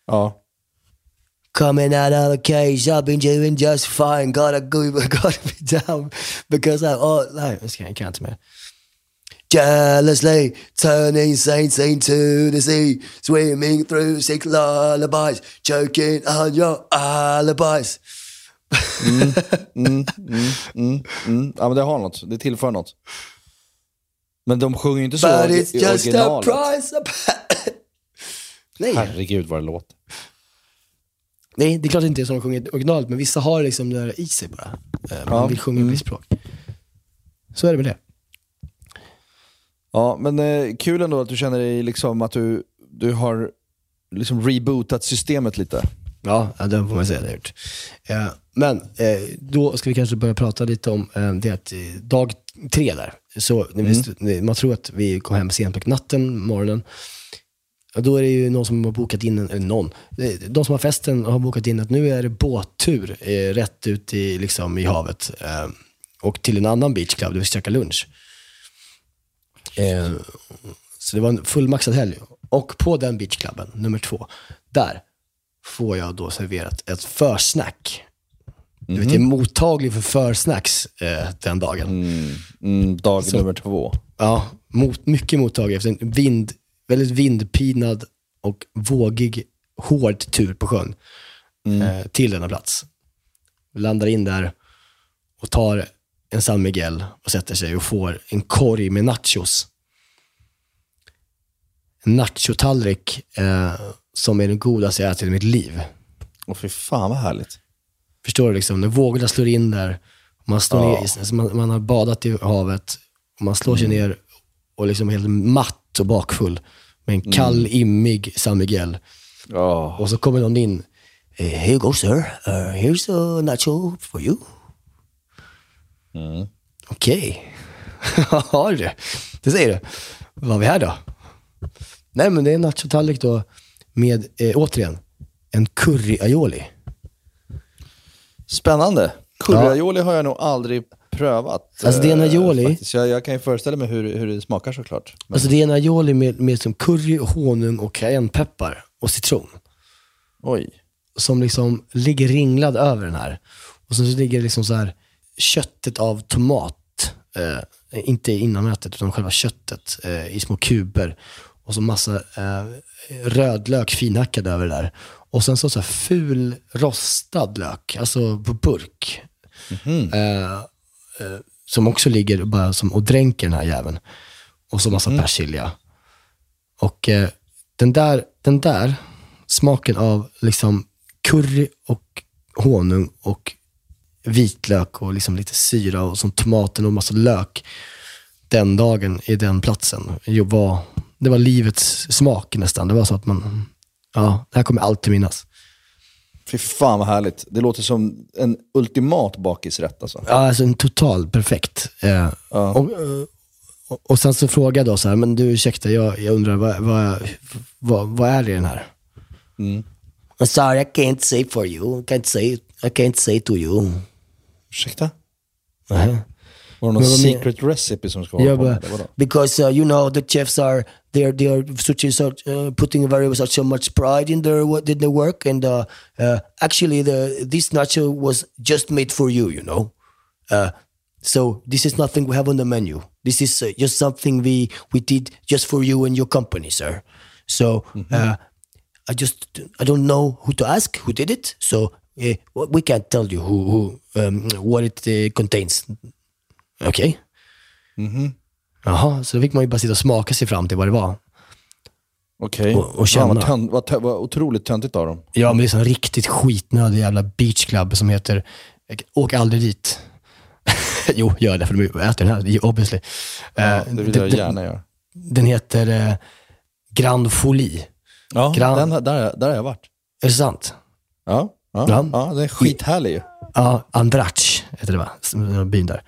Ja. Coming out of a cage, I've been doing just fine. Gotta go, *laughs* gotta be down because I, oh, nej, jag kan inte mer. Jealously turning saints into the sea, swimming through sick lullabies, choking on your alibis. Mm, mm, mm. Ja men det har något, det tillför något. Men de sjunger ju inte så But i it's just a originalet. price of... *laughs* Nej. Herregud vad det låter. Nej, det är klart det inte är som de sjunger originalet, men vissa har liksom det där i sig bara. Eh, Man Ja. vill sjunga mm. språk. Så är det med det. Ja, men eh, kul ändå att du känner dig liksom att du, du har liksom rebootat systemet lite. Ja, det får man säga det har gjort. Eh, men eh, då ska vi kanske börja prata lite om eh, det att dag tre där, så vi, man tror att vi kom hem sent på natten, morgonen. Då är det ju någon som har bokat in, eller någon, de som har festen har bokat in att nu är det båttur rätt ut i, liksom, i havet. Och till en annan beachclub där vi ska käka lunch. Så det var en fullmaxad helg. Och på den beachklubben, nummer två, där får jag då serverat ett försnack. Du vet, jag är mottaglig för försnacks eh, den dagen. Mm, dag Så- nummer två. Ja, mot, mycket mottaglig efter en vind, väldigt vindpinad och vågig, hård tur på sjön eh, till denna plats. Landar in där och tar en San Miguel och sätter sig och får en korg med nachos. En nachotallrik eh, som är den godaste jag ätit i mitt liv. Åh fy fan vad härligt. Förstår du? Liksom, när vågorna slår in där, man, står ner, i- alltså man, man har badat i havet, och man slår sig ner och liksom helt matt och bakfull med en kall, immig San Miguel. Ja. Och så kommer någon in. Eh, Here you go sir, uh, here's a nacho for you. Okej. *laughs* Har du det? Det säger du. Vad har vi här då? Nej men det är en nachotallrik då med, eh, återigen, en curry aioli. Spännande. Curry-aioli har jag nog aldrig prövat. Alltså, det är en eh, aioli. faktiskt. Jag, jag kan ju föreställa mig hur, hur det smakar såklart. Men, Alltså det är en aioli med, med som curry, honung och cayennepeppar och citron. oj. Som liksom ligger ringlad över den här. Och sen så ligger det liksom så här köttet av tomat, eh, inte innanmätet utan själva köttet eh, i små kuber. Och så massa eh, rödlök finhackad över det där. Och sen så, så här ful rostad lök, alltså på burk. Eh, eh, som också ligger bara som, och dränker den här jäveln. Och så massa persilja. Och eh, den, där, den där smaken av liksom curry och honung och vitlök och liksom lite syra och som tomaten och massa lök den dagen i den platsen. Var, det var livets smak nästan. Det var så att man, ja, det här kommer jag alltid minnas. Fy fan vad härligt. Det låter som en ultimat bakisrätt alltså. Ja, alltså en total perfekt. Eh, och, eh, och, och sen så frågade jag då så här, men du ursäkta, jag, jag undrar vad, vad, vad, vad är det i den här? I'm sorry, I can't say for you. I can't say, I can't say to you. Ursäkta? Nähä. Var det någon Men secret recipe som ska vara Yeah, på? but? Because uh, you know the chefs are they are they are such, such uh, putting very such so much pride in their wo- in their work, and uh, uh, actually the this nacho was just made for you, you know. Uh, so this is nothing we have on the menu. This is uh, just something we we did just for you and your company, sir. So uh, I just I don't know who to ask who did it. So uh, we can't tell you who, who um, what it uh, contains. Okej. Jaha, så då fick man ju bara sitta och smaka sig fram till vad det var. Okej. Och- och vad, känna. tönt, vad, tö- vad otroligt töntigt av dem. Ja, men det är sån riktigt skitnödig jävla beachclub som heter, åk aldrig dit. *laughs* jo, gör det för de äter den här, obviously. Ja, Eh, det vill jag den- gärna göra. Den heter eh, Grand Folie. Ja, Gran- den, där, där har jag varit. Är det sant? Ja, ja, Ja. ja. den är skithärlig ju. Ja, Andrach heter det va? Byn där.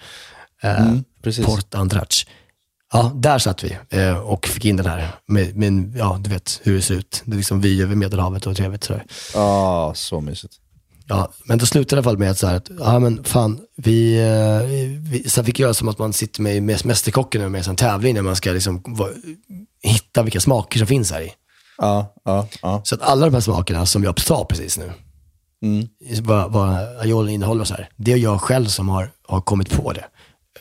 Eh, Mm. Port Andrach. Ja, där satt vi eh, och fick in den här. Med, med, ja, du vet hur det ser ut. Det är liksom vy över Medelhavet och trevligt sådär. Ja, så mysigt. Ja, men då slutade det i alla fall med att, så här, att ja, men fan, vi, eh, vi sen fick göra som att man sitter med, med Mästerkocken och med en tävling när man ska liksom, va, hitta vilka smaker som finns här i. Ja, ja, ja. Så att alla de här smakerna som jag sa precis nu, Mm. vad, vad aioli innehåller så här, det är jag själv som har, har kommit på det.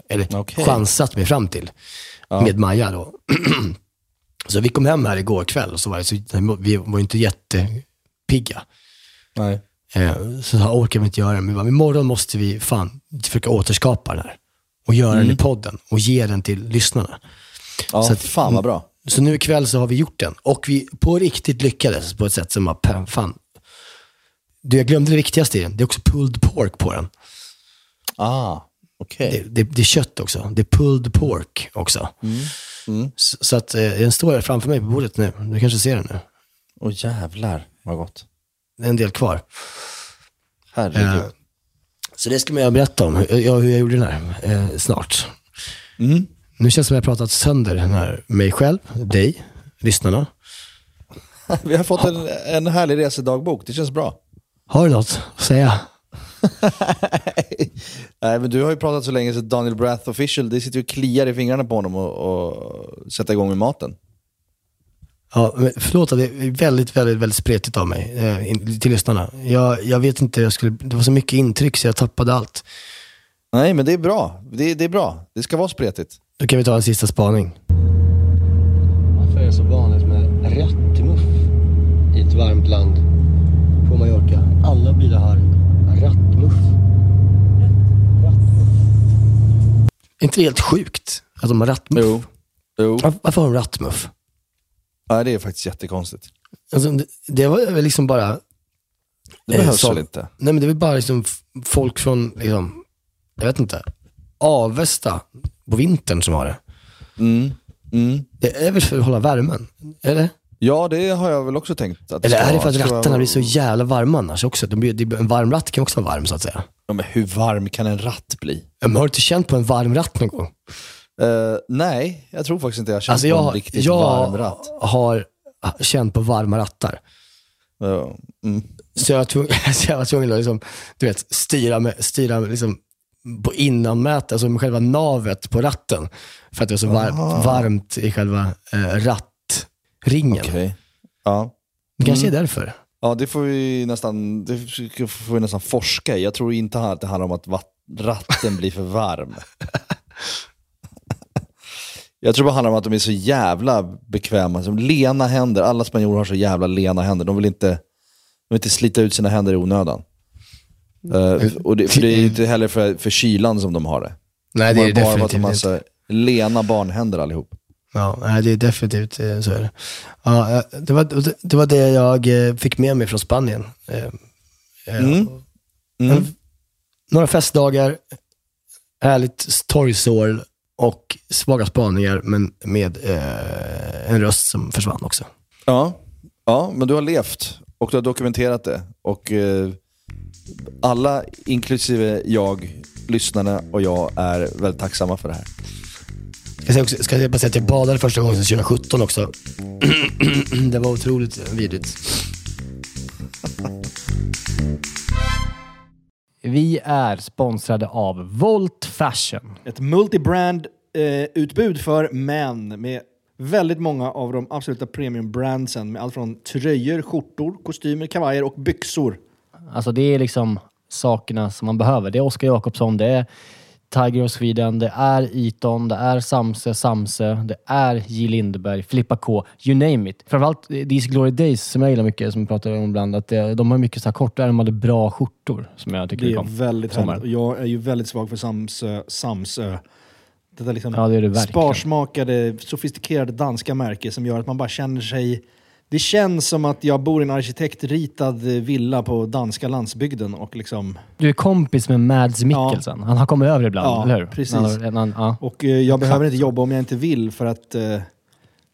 Eller Okej. chansat mig fram till med Maja då. *clears throat* så vi kom hem här igår kväll och så var det så, vi var inte jättepigga. Nej. Eh, Så jag orkar vi inte göra det. Men vi bara, imorgon måste vi fan försöka återskapa den här. Och göra den i podden och ge den till lyssnarna. Ja, Så att- fan vad bra. Så nu ikväll så har vi gjort den. Och vi på riktigt lyckades på ett sätt som var, fan. Du, jag glömde det viktigaste i den. Det är också pulled pork på den. Ah, okej. Det, det, det är kött också. Det är pulled pork också. Så, så att eh, den står framför mig på bordet nu. Du kanske ser den nu. Åh jävlar vad gott. Det är en del kvar. Herregud. Eh, så det ska man berätta om, hur, ja, hur jag gjorde den här, eh, snart. Mm. Nu känns det som att jag har pratat sönder den här, mig själv, dig, lyssnarna. *laughs* Vi har fått en, en härlig resedagbok, det känns bra. Har du något att säga? *laughs* Nej, men du har ju pratat så länge så Daniel Brath official, det sitter ju och kliar i fingrarna på honom och, och sätta igång med maten. Ja, men förlåt att det är väldigt, väldigt, väldigt spretigt av mig eh, till lyssnarna. Jag, jag vet inte, jag skulle, det var så mycket intryck så jag tappade allt. Nej, men det är bra. Det, det är bra. Det ska vara spretigt. Då kan vi ta en sista spaning. Varför är det så vanligt med rattmuff i ett varmt land på Mallorca? Alla bilar har rattmuff. Är inte helt sjukt att de har rattmuff? Jo. jo. Var- Varför har de rattmuff? Ja, det är faktiskt jättekonstigt. Alltså, det, det var väl liksom bara... Det eh, behövs så- väl inte? Nej men det väl bara liksom folk från, liksom, jag vet inte, Avesta på vintern som har det. Mm. Mm. Det är väl för att hålla värmen? Eller? Ja, det har jag väl också tänkt. Att Eller ska är det för att ska rattarna blir så jävla varma annars också? De blir, det- en varm ratt kan också vara varm så att säga. Ja, men hur varm kan en ratt bli? Ja, Men har du inte känt på en varm ratt någon gång? Eh, nej, jag tror faktiskt inte jag har känt Alltså på en jag, riktigt jag varm ratt. har känt på varma rattar. Ja, mm. Så jag var tvungen, *laughs* så jag var tvungen att liksom, du vet, styra, med, styra med liksom på innanmätet, alltså med själva navet på ratten. För att det var så var, varmt i själva eh, rattringen. Okej. Ja. Det kanske Mm. är därför. Ja, det får vi nästan, det får vi nästan forska i. Jag tror inte att det handlar om att ratten blir för varm. *laughs* Jag tror bara det handlar om att de är så jävla bekväma. Som lena händer. Alla spanjorer har så jävla lena händer. De vill inte, de vill inte slita ut sina händer i onödan. Eh, och det, för det är ju inte heller för, för kylan som de har det. Nej, de det är att definitivt de har inte. så lena barnhänder allihop. Ja, nej, det är definitivt eh, så är det. Ja, eh, det, var, det- var det jag eh, fick med mig från Spanien. Mm. Mm. Några festdagar, härligt torgsår och svaga spaningar, men med eh, en röst som försvann också. Ja, ja, men du har levt och du har dokumenterat det. Och eh, alla, inklusive jag, lyssnarna och jag, är väldigt tacksamma för det här. Ska jag, säga också, ska jag bara säga att jag badade första gången sedan 2017 också. *clears throat* det var otroligt vidrigt. Vi är sponsrade av Volt Fashion. Ett multibrand eh, utbud för män med väldigt många av de absoluta premiumbrandsen med allt från tröjor, skjortor, kostymer, kavajer och byxor. Alltså det är liksom sakerna som man behöver. Det är Oskar Jakobsson, det är Tiger of Sweden, det är Eton, det är Samse, Samse, det är J. Lindeberg, Filippa K, you name it. Framförallt These Glory Days som jag gillar mycket, som vi pratar om ibland, att det, de har mycket så här kortärmade bra skjortor som jag tycker Det är om. väldigt härligt. Och Jag är ju väldigt svag för Samsö. Samsö. Det där liksom Ja, det är det verkligen. sparsmakade, sofistikerade danska märke som gör att man bara känner sig... Det känns som att jag bor i en arkitektritad villa på danska landsbygden och liksom... Du är kompis med Mads Mikkelsen. Han har kommit över ibland, Ja, eller hur? precis. Han, han, ja. Och eh, jag behöver inte jobba om jag inte vill för att eh,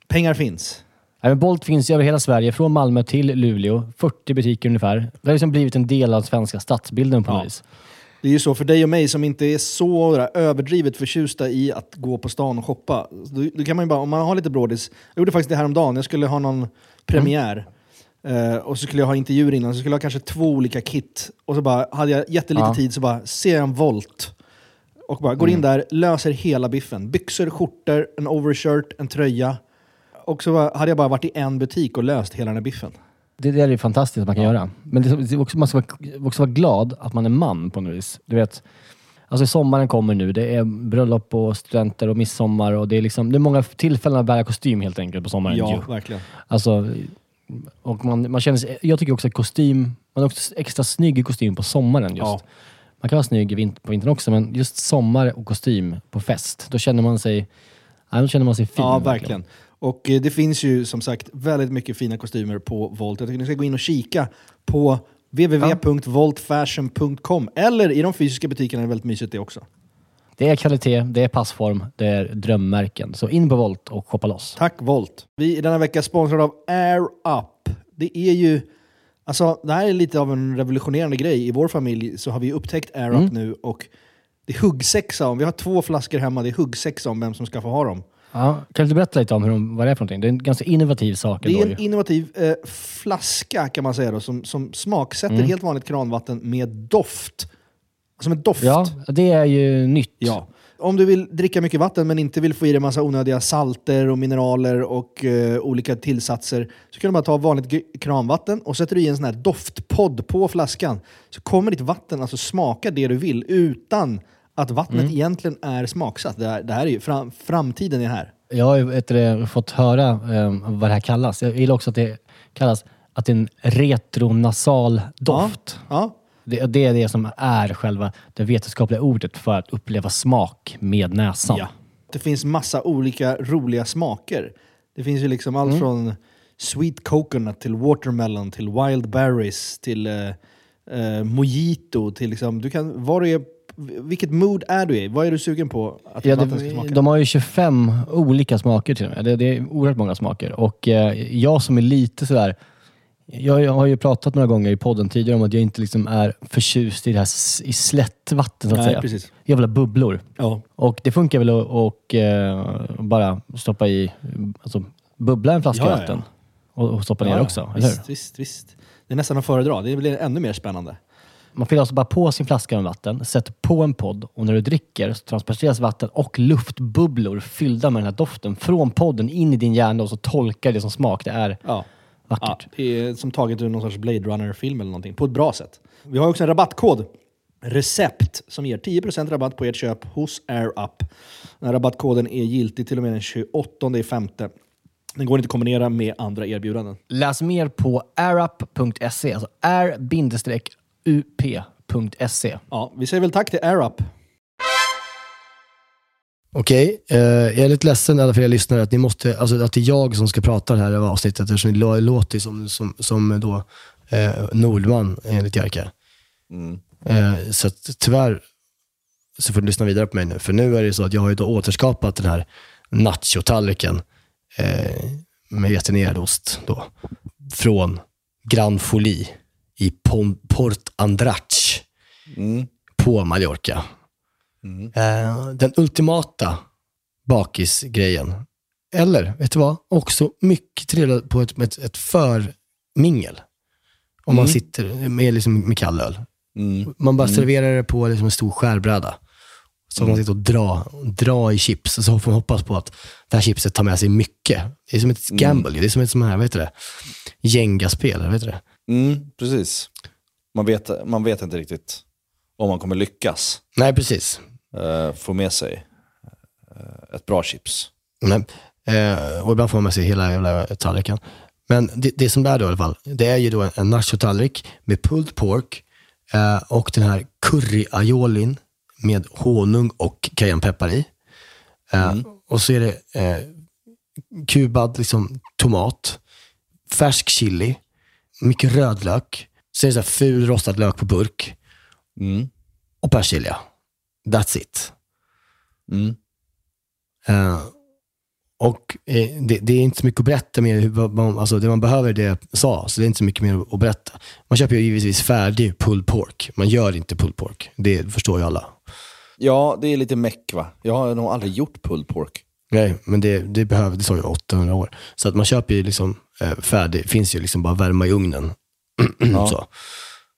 pengar finns. Men Bolt finns över hela Sverige, från Malmö till Luleå. 40 butiker ungefär. Det har liksom blivit en del av svenska stadsbilden på något vis. Det är ju så för dig och mig som inte är så där, överdrivet förtjusta i att gå på stan och shoppa. Då, då kan man ju bara, om man har lite brådis. Jag gjorde faktiskt det här om dagen. jag skulle ha någon premiär. Eh, och så skulle jag ha intervjuer innan, så skulle jag ha kanske två olika kit. Och så bara, hade jag jättelite Ja. tid så bara ser jag en Volt. Och bara går in Mm. där, löser hela biffen. Byxor, skjortor, en overshirt, en tröja. Och så bara, hade jag bara varit i en butik och löst hela den här biffen. Det, det är ju fantastiskt att man kan göra. Men det, det också, man ska också vara glad att man är man på något vis. Du vet, alltså sommaren kommer nu. Det är bröllop och studenter och midsommar. Och det, är liksom, det är många tillfällen att bära kostym helt enkelt på sommaren. Ja, ju. verkligen. Alltså, och man, man känner sig, jag tycker också att kostym, man är också extra snygg i kostym på sommaren just. Ja. Man kan vara snygg på vintern också, men just sommar och kostym på fest, då känner man sig, då känner man sig fin. Ja, verkligen. Och eh, det finns ju som sagt väldigt mycket fina kostymer på Volt. Jag tycker ni ska gå in och kika på www.voltfashion.com eller i de fysiska butikerna är det väldigt mysigt det också. Det är kvalitet, det är passform, det är drömmärken. Så in på Volt och shoppa loss. Tack Volt! Vi är denna vecka sponsrade av Air Up. Det är ju... Alltså, det här är lite av en revolutionerande grej. I vår familj så har vi upptäckt AirUp Mm. nu och det är huggsexa om. Vi har två flaskor hemma, det är huggsexa om vem som ska få ha dem. Ja, kan du berätta lite om hur de, vad det är för någonting? Det är en ganska innovativ sak Det är en innovativ eh, flaska kan man säga då, som, som smaksätter Mm. helt vanligt kranvatten med doft. Som en doft. Ja, det är ju nytt. Ja. Om du vill dricka mycket vatten men inte vill få i dig massa onödiga salter och mineraler och eh, olika tillsatser så kan du bara ta vanligt kranvatten och sätter du i en sån här doftpodd på flaskan så kommer ditt vatten alltså smaka det du vill utan att vattnet Mm. egentligen är smaksatt. Det här, det här är ju fram, framtiden är här. Jag har ju det, fått höra eh, vad det här kallas. Jag gillar också att det kallas att det är en retronasal doft. Ja. Det, det är det som är själva det vetenskapliga ordet för att uppleva smak med näsan. Ja. Det finns massa olika roliga smaker. Det finns ju liksom Mm. allt från sweet coconut till watermelon till wild berries till eh, eh, mojito. Till liksom, du kan, vad du är, vilket mood är du i? Vad är du sugen på att Ja, vatten ska det, smaka? de har ju 25 olika smaker till och med. Det, det är oerhört många smaker. Och eh, jag som är lite sådär... Jag, jag har ju pratat några gånger i podden tidigare om att jag inte liksom är förtjust i det här i slättvatten så att Nej, säga. precis. Jag vill ha bubblor. Ja. Och det funkar väl att och, eh, bara stoppa i, alltså bubbla en flaska Ja, vatten och, och stoppa ner också, eller hur? visst, visst, visst. Det är nästan att föredra. Det blir ännu mer spännande. Man fyller alltså bara på sin flaska med vatten, sätter på en podd och när du dricker så transporteras vatten och luftbubblor fyllda med den här doften från podden in i din hjärna och så tolkar det som smak. Det är Ja. vackert. Ja, det är som taget ur någon sorts Blade Runner-film eller någonting. På ett bra sätt. Vi har också en rabattkod. Recept som ger 10% rabatt på ert köp hos AirUp. Den här rabattkoden är giltig till och med den 28 i femte. Den går inte att kombinera med andra erbjudanden. Läs mer på airup.se, alltså r-up.se. Ja, vi säger väl tack till AirUp. Okej, eh, jag är lite ledsen alla för er lyssnare att, ni måste, alltså, att det är jag som ska prata det här avsnittet eftersom det lå- låter som, som, som då, eh, Nordman enligt Jerka. Eh, så att, tyvärr så får du lyssna vidare på mig nu. För nu är det så att jag har ju då återskapat den här nachotallriken eh, med getinerad ost då, från Grand Folie i Port Andrach på Mallorca. Eh, den ultimata bakisgrejen. Eller, vet du vad? Också mycket trevligt på ett, ett, ett förmingel. Om man Mm. sitter med, liksom, med kall öl. Mm. Man bara Mm. serverar det på liksom, en stor skärbräda. Så får man sitta och dra, dra i chips. Och så får man hoppas på att det här chipset tar med sig mycket. Det är som ett gamble. Det är som ett sånt här, vad heter det? Jenga-spel, vad heter det? Mm, precis. Man vet, man vet inte riktigt om man kommer lyckas Nej, precis. eh, få med sig eh, ett bra chips. Nej. Eh, och ibland får man med sig hela jävla tallriken. Men det, det som det är då i alla fall, det är ju då en, en nachotallrik med pulled pork eh, och den här curry aiolin med honung och cayennepeppar i. Eh, Och så är det eh, kubad liksom, tomat, färsk chili, mycket rödlök, så är det så här ful rostad lök på burk och persilja. That's it. Eh, och eh, det, det är inte så mycket att berätta mer. alltså det man behöver det jag sa, så det är inte så mycket mer att berätta. Man köper ju givetvis färdig pulled pork. Man gör inte pulled pork. Det förstår ju alla. Ja, det är lite meck va? Jag har nog aldrig gjort pulled pork. Nej, men det, det behöver, det sa ju 800 år. Så att man köper ju liksom eh, färdig, finns ju liksom bara värma i ugnen. *clears throat* Ja. så.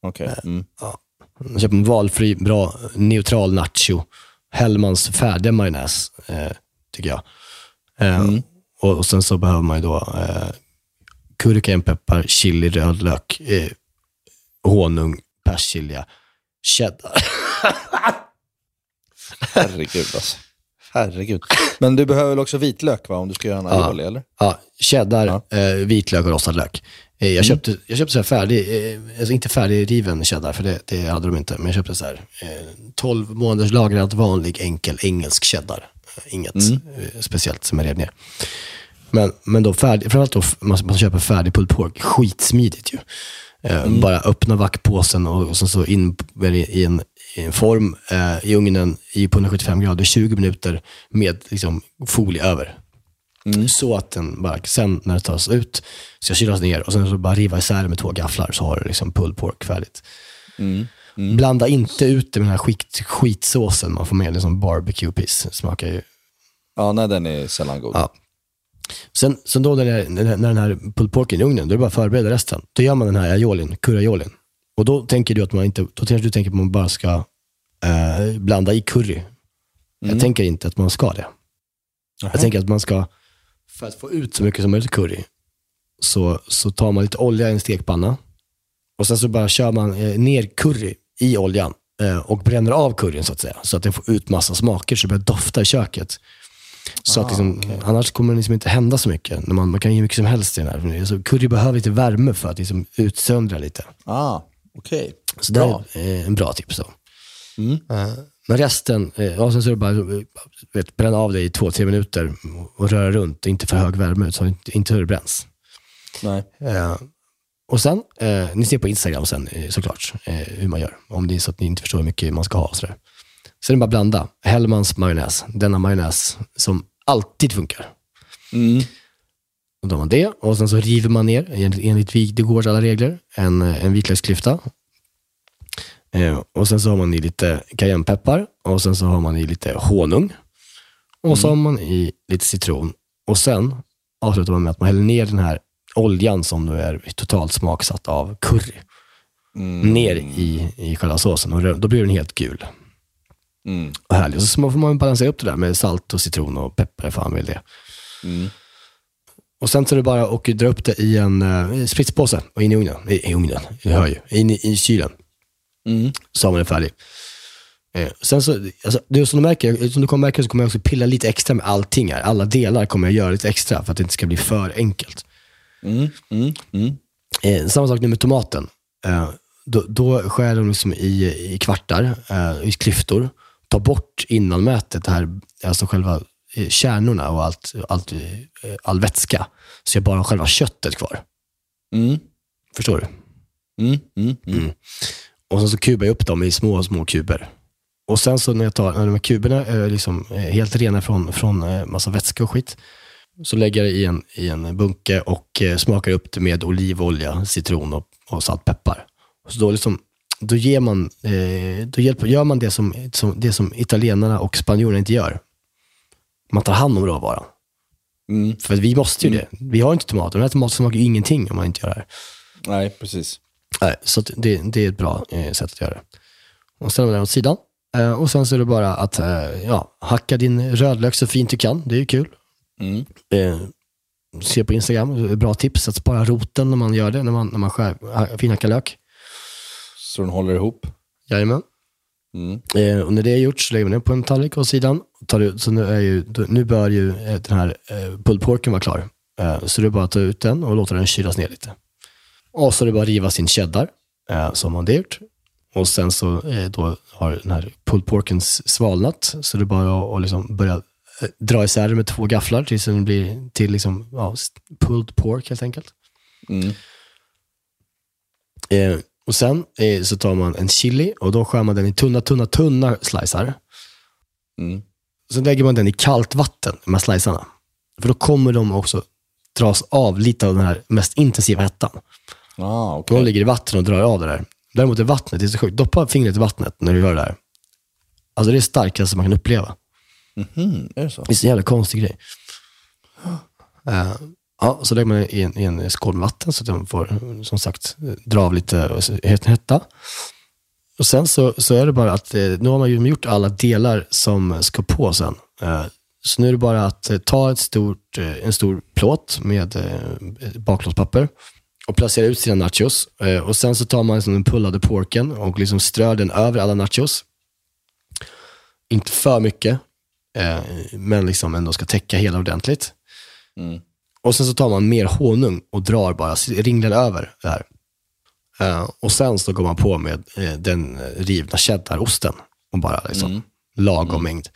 Okej. Mm. Ja. Man köper en valfri, bra, neutral nacho. Hellmans färdiga majonnäs, eh, tycker jag. Eh, och, och sen så behöver man ju då eh, curry, cayennepeppar, chili, rödlök, eh, honung, persilja, cheddar. *laughs* Herregud alltså. Herregud. Men du behöver väl också vitlök va? Om du ska göra en aioli eller? Ja, cheddar, Eh, vitlök och rostad lök. Eh, jag, köpte, jag köpte så här färdig, eh, alltså inte färdigriven cheddar, för det, det hade de inte. Men jag köpte så här eh, 12 månaders lagrad vanlig enkel engelsk cheddar. Eh, Inget eh, speciellt som jag rev ner. Men, men då färdig, framförallt då man, man köper färdig pulled pork, skitsmidigt ju. Eh, Bara öppna vackpåsen och, och sen så in i en, i en form eh, i ugnen i, på 175 grader 20 minuter med liksom, folie över. Så att den bara, sen när det tas ut, ska kylas ner och sen så bara riva isär det med två gafflar så har du liksom pulled pork färdigt. Blanda inte ut det med den här skit, skitsåsen man får med, liksom barbecue piece. Smakar ju Ja, nej den är sällan god. Ja. Sen, sen då när, det- när, den här pulled porken är i ugnen, då är det bara att förbereda resten. Då gör man den här aiolin, curryaiolin. Och då tänker du att man inte, då kanske du tänker att man bara ska eh, blanda i curry. Jag tänker inte att man ska det. Jag tänker att man ska, för att få ut så mycket som möjligt curry, så, så tar man lite olja i en stekpanna och sen så bara kör man eh, ner curry i oljan eh, och bränner av curryn så att säga. Så att den får ut massa smaker så det börjar dofta i köket. Så att liksom, Annars kommer det liksom inte hända så mycket. Man, man kan ge mycket som helst i den här. Alltså, curry behöver lite värme för att liksom utsöndra lite. Ah, okej. Så det är eh, en bra tips då. Eh, Men resten, eh, och sen så är det bara vet, bränna av det i två, tre minuter och röra runt. Inte för hög värme, så inte, inte hur det bränns. Nej. Eh, och sen, eh, ni ser på Instagram sen såklart eh, hur man gör. Om det är så att ni inte förstår hur mycket man ska ha. Sådär. Sen är det bara att blanda. Hellmans majonnäs. Denna majonnäs som alltid funkar. Och då har man det och sen så river man ner, enligt, enligt Wigdegårds alla regler, en, eh, en vitlöksklyfta. Eh, och sen så har man i lite cayennepeppar och sen så har man i lite honung. Och så har man i lite citron. Och sen avslutar man med att man häller ner den här oljan som nu är totalt smaksatt av curry. Ner i, i själva såsen och då blir den helt gul. Och härlig. Och så får man balansera upp det där med salt och citron och peppar ifall man vill det. Och sen så är det bara att dra upp det i en uh, spritspåse och in i ugnen. I, i ugnen, ni hör ju. In i, i kylen. Så har man den färdig. Eh, sen så, alltså, det som du märker, som du kommer märka så kommer jag också pilla lite extra med allting här. Alla delar kommer jag göra lite extra för att det inte ska bli för enkelt. Eh, samma sak nu med tomaten. Eh, då, då skär jag liksom i, i kvartar, eh, i klyftor. Ta bort innanmätet, det här, alltså själva kärnorna och allt, allt, eh, all vätska. Så jag bara har själva köttet kvar. Förstår du? Mm. Och sen så kubar jag upp dem i små, små kuber. Och sen så när jag tar, när de här kuberna är liksom eh, helt rena från, från eh, massa vätska och skit, så lägger jag det i en, i en bunke och eh, smakar upp det med olivolja, citron och, och saltpeppar. Så då, liksom, då, ger man, eh, då hjälper, gör man det som, som, det som italienarna och spanjorerna inte gör. Man tar hand om råvaran. För att vi måste ju det. Vi har inte tomater. Den här tomaten smakar ju ingenting om man inte gör det här. Nej, precis. Nej, så det, det är ett bra eh, sätt att göra det. Och har vi den åt sidan. Eh, och sen så är det bara att eh, ja, hacka din rödlök så fint du kan. Det är ju kul. Eh, se på Instagram, bra tips att spara roten när man gör det, när man, när man skär, ha- finhackar lök. Så den håller ihop. Jajamän. Eh, och när det är gjort så lägger man den på en tallrik åt sidan. Tar ut, så nu, är ju, nu bör ju eh, den här eh, pulled porken vara klar. Eh, så det är bara att ta ut den och låta den kylas ner lite. Och så är det bara att riva sin cheddar, eh, som man det gjort. Och sen så då har den här pulled porken svalnat, så det är bara att, liksom börja dra isär det med två gafflar tills den blir till liksom, ja, pulled pork helt enkelt. Eh, och sen eh, så tar man en chili och då skär man den i tunna, tunna, tunna slicer. Sen lägger man den i kallt vatten, de här slicerna. För då kommer de också dras av lite av den här mest intensiva hettan. Ah, okay. De ligger i vatten och drar av det där. Däremot i vattnet, det är så sjukt. Doppa fingret i vattnet när du gör det där. Alltså det är det starkaste man kan uppleva. Mhm, är det så? Det är så jävla konstig grej. *gasps* Eh, ja, så lägger man i en, i en skål med vatten så att den får, som sagt, dra av lite hetta. Och sen så, så är det bara att, eh, nu har man ju gjort alla delar som ska på sen. Eh, så nu är det bara att eh, ta ett stort, en stor plåt med bakplåtspapper och placera ut sina nachos. Och sen så tar man liksom den pullade porken och liksom strör den över alla nachos. Inte för mycket, men liksom ändå ska täcka hela ordentligt. Mm. Och sen så tar man mer honung och drar bara, ringlar över det här. Eh, och sen så går man på med eh, den rivna cheddarosten och bara liksom lagom mängd.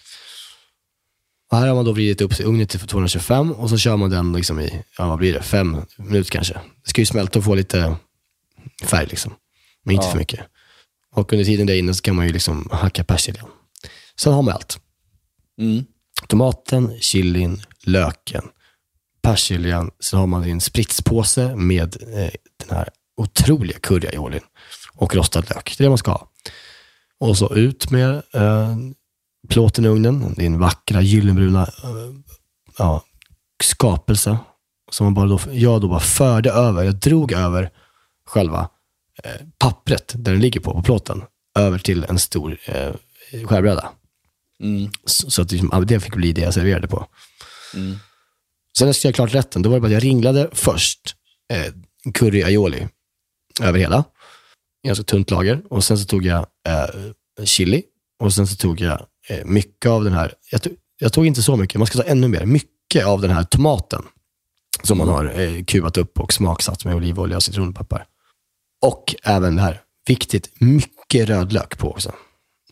Och här har man då vridit upp ugnen till 225 och så kör man den liksom i, ja vad blir det, fem minuter kanske. Det ska ju smälta och få lite färg liksom, men inte Ja. för mycket. Och under tiden där inne så kan man ju liksom hacka persiljan. Sen har man allt. Tomaten, chilin, löken, persiljan, så har man sin spritspåse med eh, den här otroliga curryaiolin och rostad lök. Det är det man ska ha. Och så ut med eh, plåten i ugnen, din vackra gyllenbruna eh, ja, skapelse som man bara då, jag då bara förde över, jag drog över själva eh, pappret där den ligger på, på plåten, över till en stor eh, skärbräda. Så, så att liksom, det fick bli det jag serverade på. Sen efter jag klart rätten, då var det bara att jag ringlade först eh, curry aioli över hela. Ganska tunt lager. Och sen så tog jag eh, chili. Och sen så tog jag eh, mycket av den här, jag, tog- jag tog inte så mycket, man ska ta ännu mer. Mycket av den här tomaten som man har eh, kuvat upp och smaksatt med olivolja och citronpeppar. Och även det här, viktigt, mycket rödlök på också.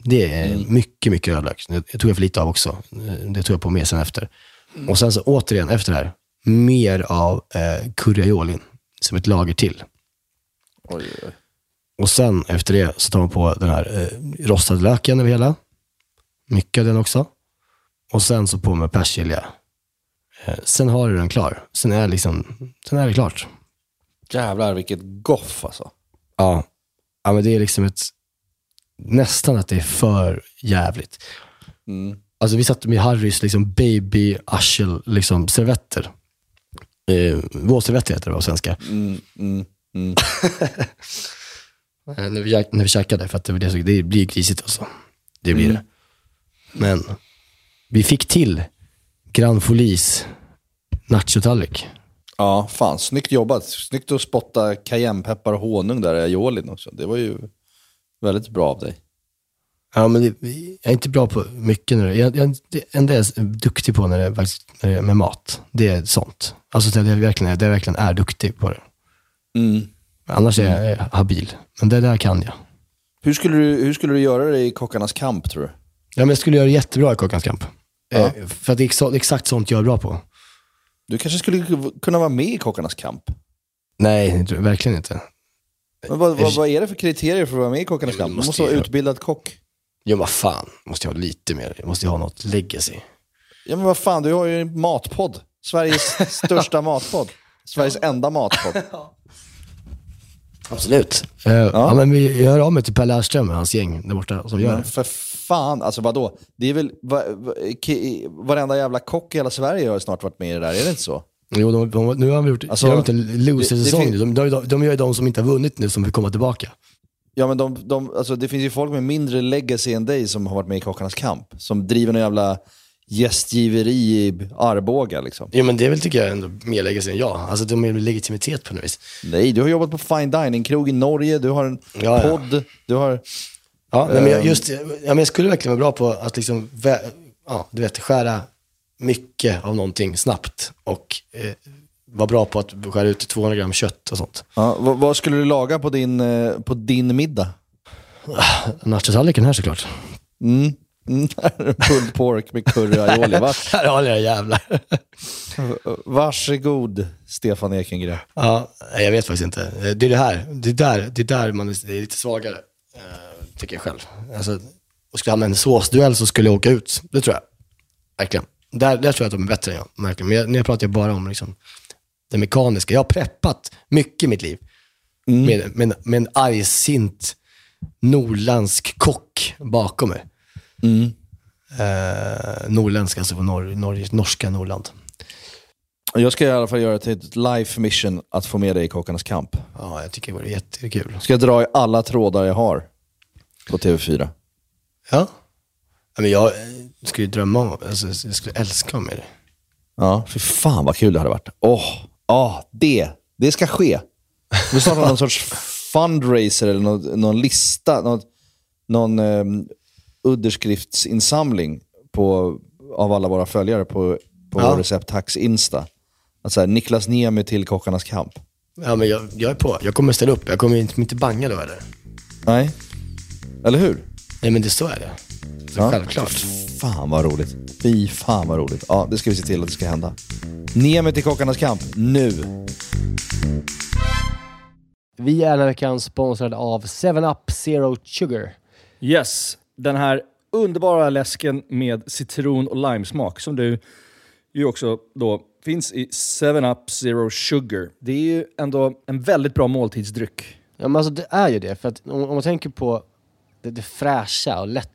Det är mycket, mycket rödlök. Det tog jag för lite av också. Det tog jag på mer sen efter. Och sen så återigen efter det här, mer av eh, curryaiolin som ett lager till. Och sen efter det så tar man på den här eh, rostade löken över hela. Mycket av den också. Och sen så på med persilja. Eh, sen har du den klar. Sen är, liksom, sen är det klart. Jävlar vilket goff alltså. Ja. ja, men det är liksom ett... Nästan att det är för jävligt. Alltså vi satt med Harrys liksom baby arsel liksom servetter. Eh, våtservetter heter det på svenska. Mm, mm, mm. *laughs* När, vi, när vi käkade, för att det, var det, så- det blir grisigt alltså. Det blir Mm. det. Men vi fick till Grand Folis nachotallrik. Ja, fan snyggt jobbat. Snyggt att spotta cayennepeppar och honung där i aiolin också. Det var ju väldigt bra av dig. Ja, men det, jag är inte bra på mycket nu. Jag, jag, det enda jag är duktig på när det, är när det är med mat, det är sånt. Alltså det jag verkligen, det jag verkligen är duktig på det. Mm. Annars är jag eh, habil. Men det där kan jag. Hur, skulle du, hur skulle du göra det i Kockarnas kamp tror du? Ja, men jag skulle göra det jättebra i Kockans kamp. Eh, för att det är exa- exakt sånt jag är bra på. Du kanske skulle kunna vara med i Kockarnas kamp? Nej, verkligen inte. Men vad, vad, vad är det för kriterier för att vara med i Kockarnas kamp? Du måste vara utbildad kock. Jo, vad fan. Måste jag ha lite mer. Jag måste ju ha något legacy. Ja men vad fan, du har ju en matpodd. Sveriges *laughs* största matpodd. Sveriges enda matpodd. *laughs* Absolut. Eh, ja. men vi gör av med till Per Lernström och hans gäng där borta som gör Men det. för fan, alltså vadå? Det är väl, va, va, ki- varenda jävla kock i hela Sverige har snart varit med i det där, är det inte så? Jo, de, de, nu har vi gjort, Alltså, de har gjort en loser-säsong. nu. de, de, de gör ju de som inte har vunnit nu som vill komma tillbaka. Ja men de, de, alltså, det finns ju folk med mindre legacy än dig som har varit med i Kockarnas kamp. Som driver någon jävla gästgiveri i Arboga liksom. Jo, men det är väl tycker jag ändå mer legacy än jag. Alltså de har ju legitimitet på något vis. Nej, du har jobbat på fine dining-krog i Norge, du har en Ja, ja. podd, du har... Ja, nej, men jag, Ehm. just, ja, men jag skulle verkligen vara bra på att liksom, ja, du vet, skära mycket av någonting snabbt och eh, vara bra på att skära ut 200 gram kött och sånt. Ja, vad, vad skulle du laga på din, eh, på din middag? *sighs* Nachotallriken här såklart. Mm. Mm, *laughs* pulled pork med curry aioli. *laughs* Vars, Här har ni era jävlar. *laughs* varsågod, Stefan Ekengren. Ja, nej, jag vet faktiskt inte. Det är det här, det är där, det är där man är, det är lite svagare, eh, tycker jag själv. Alltså, och skulle jag hamna i en såsduell så skulle jag åka ut, det tror jag. Verkligen. Där, där tror jag att de är bättre än jag, verkligen. Men jag, nu pratar jag bara om liksom, det mekaniska. Jag har preppat mycket i mitt liv med, med, med en argsint norrländsk kock bakom mig. Eh, norrländsk, alltså från norr, norr, norska Norrland. Jag ska i alla fall göra det till ett life mission att få med dig i Kockarnas kamp. Ja, jag tycker det vore jättekul. Ska jag dra i alla trådar jag har på TV4. Ja. men jag skulle drömma om, alltså, jag skulle älska med det. Ja, för fan vad kul det hade varit. Åh, oh, det, det ska ske. Vi startar någon sorts fundraiser eller någon, någon lista, någon, någon um, underskriftsinsamling på, av alla våra följare på, på Ja. vår Recept Hacks Insta. Att så här, Niklas Niemi till Kockarnas kamp. Ja, men jag, jag är på. Jag kommer ställa upp. Jag kommer inte, inte banga då eller? Nej, eller hur? Nej, men det så är det. Så Ja. Självklart. Fan vad roligt. Fy fan vad roligt. Ja, det ska vi se till att det ska hända. Niemi till Kockarnas kamp, nu. Vi är den här veckan sponsrade av 7up Zero Sugar. Yes, den här underbara läsken med citron och limesmak som du ju också då Finns i 7-Up Zero Sugar. Det är ju ändå en väldigt bra måltidsdryck. Ja men alltså det är ju det. För att om, om man tänker på det, det fräscha och lätta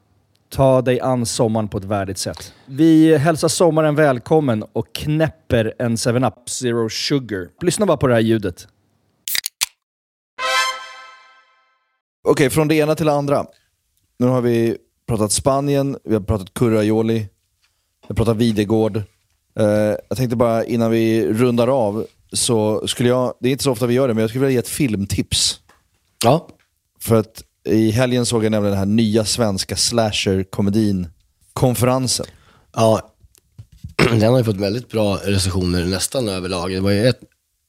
ta dig an sommaren på ett värdigt sätt. Vi hälsar sommaren välkommen och knäpper en 7-Up Zero Sugar. Lyssna bara på det här ljudet. Okej, från det ena till det andra. Nu har vi pratat Spanien, vi har pratat curraioli, vi har pratat Videgård. Eh, jag tänkte bara innan vi rundar av, så skulle jag, det är inte så ofta vi gör det, men jag skulle vilja ge ett filmtips. Ja. För att i helgen såg jag nämligen den här nya svenska slasher-komedin Konferensen. Ja, *clears throat* den har ju fått väldigt bra recensioner nästan överlag. Det var ju ett,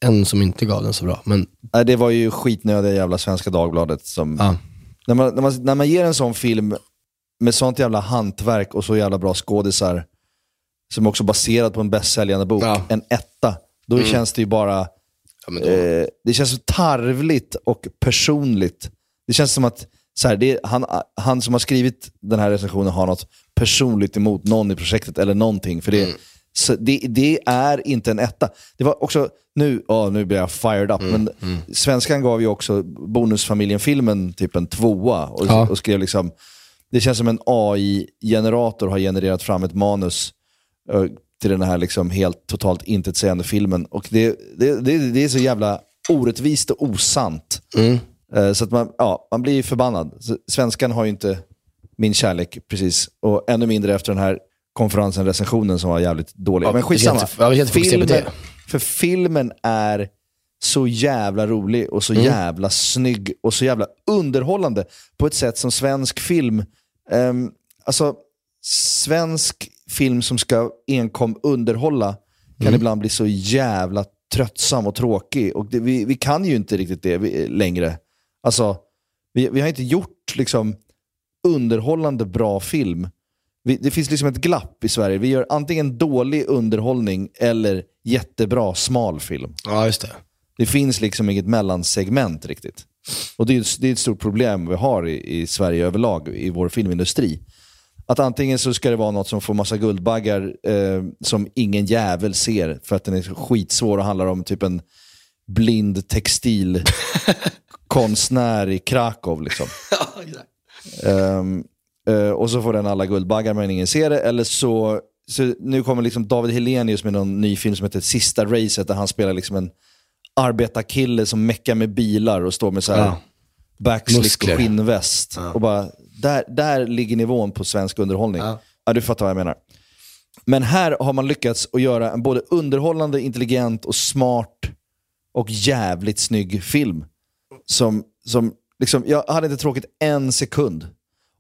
en som inte gav den så bra. Men Nej, det var ju skitnödiga jävla Svenska Dagbladet som... ja, När, man, när, man, när man ger en sån film med sånt jävla hantverk och så jävla bra skådisar, som också är baserad på en bästsäljande bok, Ja. en etta, då Mm. känns det ju bara... ja då, Eh, det känns så tarvligt och personligt. Det känns som att så här, det är, han, han som har skrivit den här recensionen har något personligt emot någon i projektet eller någonting. För det, Mm. så det, det är inte en etta. Det var också, nu, ja, nu blir jag fired up, Mm, men svenskan gav ju också Bonusfamiljen-filmen typ en tvåa och, Ja. och skrev liksom, det känns som en AI-generator har genererat fram ett manus till den här liksom helt totalt intetsägande filmen. Och det, det, det, det är så jävla orättvist och osant. mm. Eh, Så att man, ja, man blir förbannad. Så svenskan har ju inte min kärlek precis. Och ännu mindre efter den här konferensen, recensionen som var jävligt dålig. Ja, men skitsamma. på Filmen, för filmen är så jävla rolig och så jävla snygg och så jävla underhållande på ett sätt som svensk film, ehm, alltså svensk film som ska enkom underhålla kan ibland bli så jävla tröttsam och tråkig. Och det, vi, vi kan ju inte riktigt det vi, längre. Alltså, vi, vi har inte gjort liksom underhållande bra film. Vi, det finns liksom ett glapp i Sverige. Vi gör antingen dålig underhållning eller jättebra smal film. ja, just det. Det finns liksom inget mellansegment riktigt. Och det är, det är ett stort problem vi har i, i Sverige överlag, i vår filmindustri. Att antingen så ska det vara något som får massa guldbaggar eh, som ingen jävel ser för att den är skitsvår och handlar om typ en blind *laughs* textilkonstnär i Krakow. Liksom. *laughs* Ehm, eh, och så får den alla guldbaggar men ingen ser det. Eller så, så nu kommer liksom David Helenius med någon ny film som heter Sista Racet där han spelar liksom en arbetarkille som meckar med bilar och står med så här Ja. backslick Muskler. och skinnväst. Ja. Och bara, där, där ligger nivån på svensk underhållning. Ja. Ja. du fattar vad jag menar. Men här har man lyckats att göra en både underhållande, intelligent och smart och jävligt snygg film. Som, som liksom, jag hade inte tråkigt en sekund.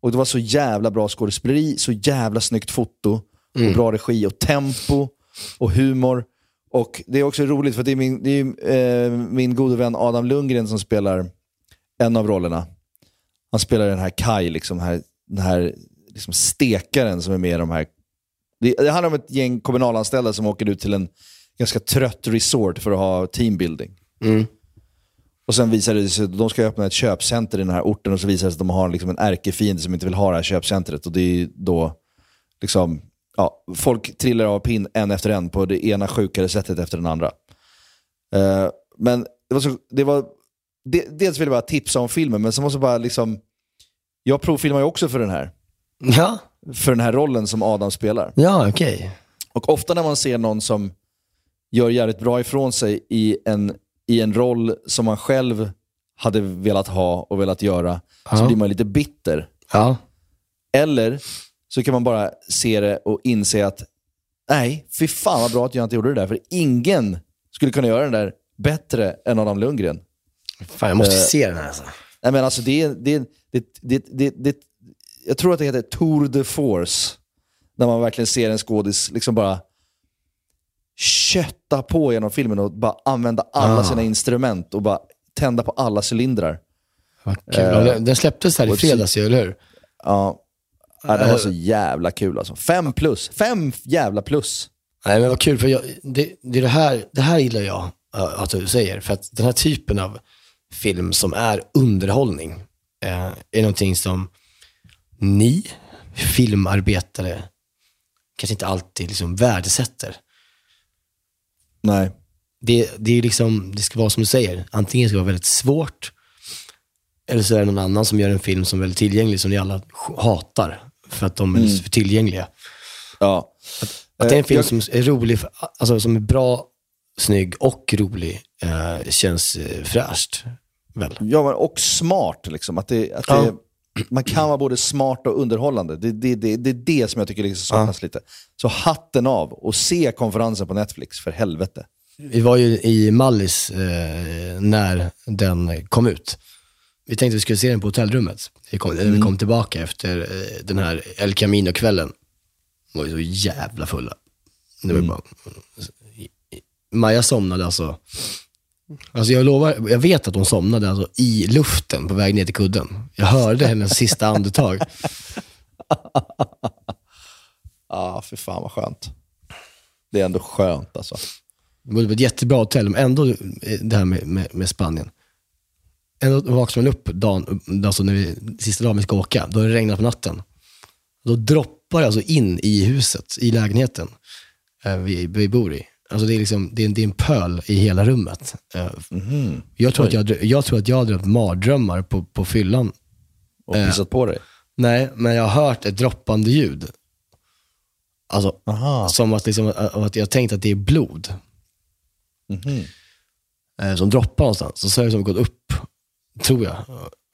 Och det var så jävla bra skådespeleri, så jävla snyggt foto, och bra regi och tempo och humor. Och det är också roligt för det är min, det är, eh, min gode vän Adam Lundgren som spelar en av rollerna. Han spelar den här Kai, liksom, här, den här liksom stekaren som är med i de här... Det, det handlar om ett gäng kommunalanställda som åker ut till en ganska trött resort för att ha teambuilding. Mm. Och sen visar det sig att de ska öppna ett köpcenter i den här orten och så visar det sig att de har liksom en ärkefiende som inte vill ha det här köpcentret. Och det är då liksom, ja, folk trillar av pinn en efter en på det ena sjukare sättet efter den andra. Eh, men det var så, det var, det, dels vill jag bara tipsa om filmen, men så måste jag bara liksom, jag provfilmar ju också för den här. Ja, För den här rollen som Adam spelar. ja okej. Och ofta när man ser någon som gör jävligt bra ifrån sig i en, i en roll som man själv hade velat ha och velat göra, så Ja. blir man lite bitter. Ja. Eller så kan man bara se det och inse att nej, fy fan vad bra att jag inte gjorde det där. För ingen skulle kunna göra den där bättre än Adam Lundgren. Fan, jag måste Eh, se den här alltså. Nej, men alltså det, är- det, det, det, det, det, jag tror att det heter Tour de Force. När man verkligen ser en skådis liksom bara kötta på genom filmen och bara använda alla Ah. sina instrument och bara tända på alla cylindrar. Kul. Eh, den- den släpptes här i fredags eller hur? Ja, ja det var Eh. så jävla kul alltså. Fem plus. Fem jävla plus. Nej men vad kul, för jag, det, det, det, här, det här gillar jag äh, att du säger. För att den här typen av film som är underhållning eh, är någonting som ni filmarbetare kanske inte alltid liksom värdesätter. Nej. Det, det, är liksom, det ska vara som du säger, antingen ska det vara väldigt svårt, eller så är det någon annan som gör en film som är väldigt tillgänglig, som ni alla hatar, för att de är Mm. för tillgängliga. Ja. Att det är en Eh, film jag- som är rolig, för, alltså som är bra, snygg och rolig, eh, känns eh, fräscht. Väl? Ja, men och smart. Liksom. Att det, att Ja. Man kan vara både smart och underhållande. Det, det, det, det är det som jag tycker liksom saknas lite. Så hatten av och se konferensen på Netflix, för helvete. Vi var ju i Mallis eh, när den kom ut. Vi tänkte att vi skulle se den på hotellrummet. Vi kom, när vi kom tillbaka efter eh, den här El Camino-kvällen. Vi var ju så jävla fulla. Det var bara, Maja somnade alltså. Alltså jag lovar, jag vet att hon somnade alltså i luften på väg ner till kudden. Jag hörde hennes sista andetag. *laughs* Ja, för fan vad skönt. Det är ändå skönt alltså. Det var ett jättebra hotell, men ändå eh, det här med, med, med Spanien. Ändå vaknar man upp dagen, alltså när vi, sista dagen vi ska åka, då har det regnat på natten. Då droppar det alltså in i huset, i lägenheten eh, vi, vi bor i. Alltså det är, liksom, det, är, en- det är en pöl i hela rummet. Eh, jag, tror att jag, jag tror att jag har drömt mardrömmar på, på fyllan. Och Eh, pissat på dig. Nej, men jag har hört ett droppande ljud. Alltså, som att, liksom, att jag tänkt att det är blod. Eh, som droppar någonstans. Så, har det som gått upp, tror jag.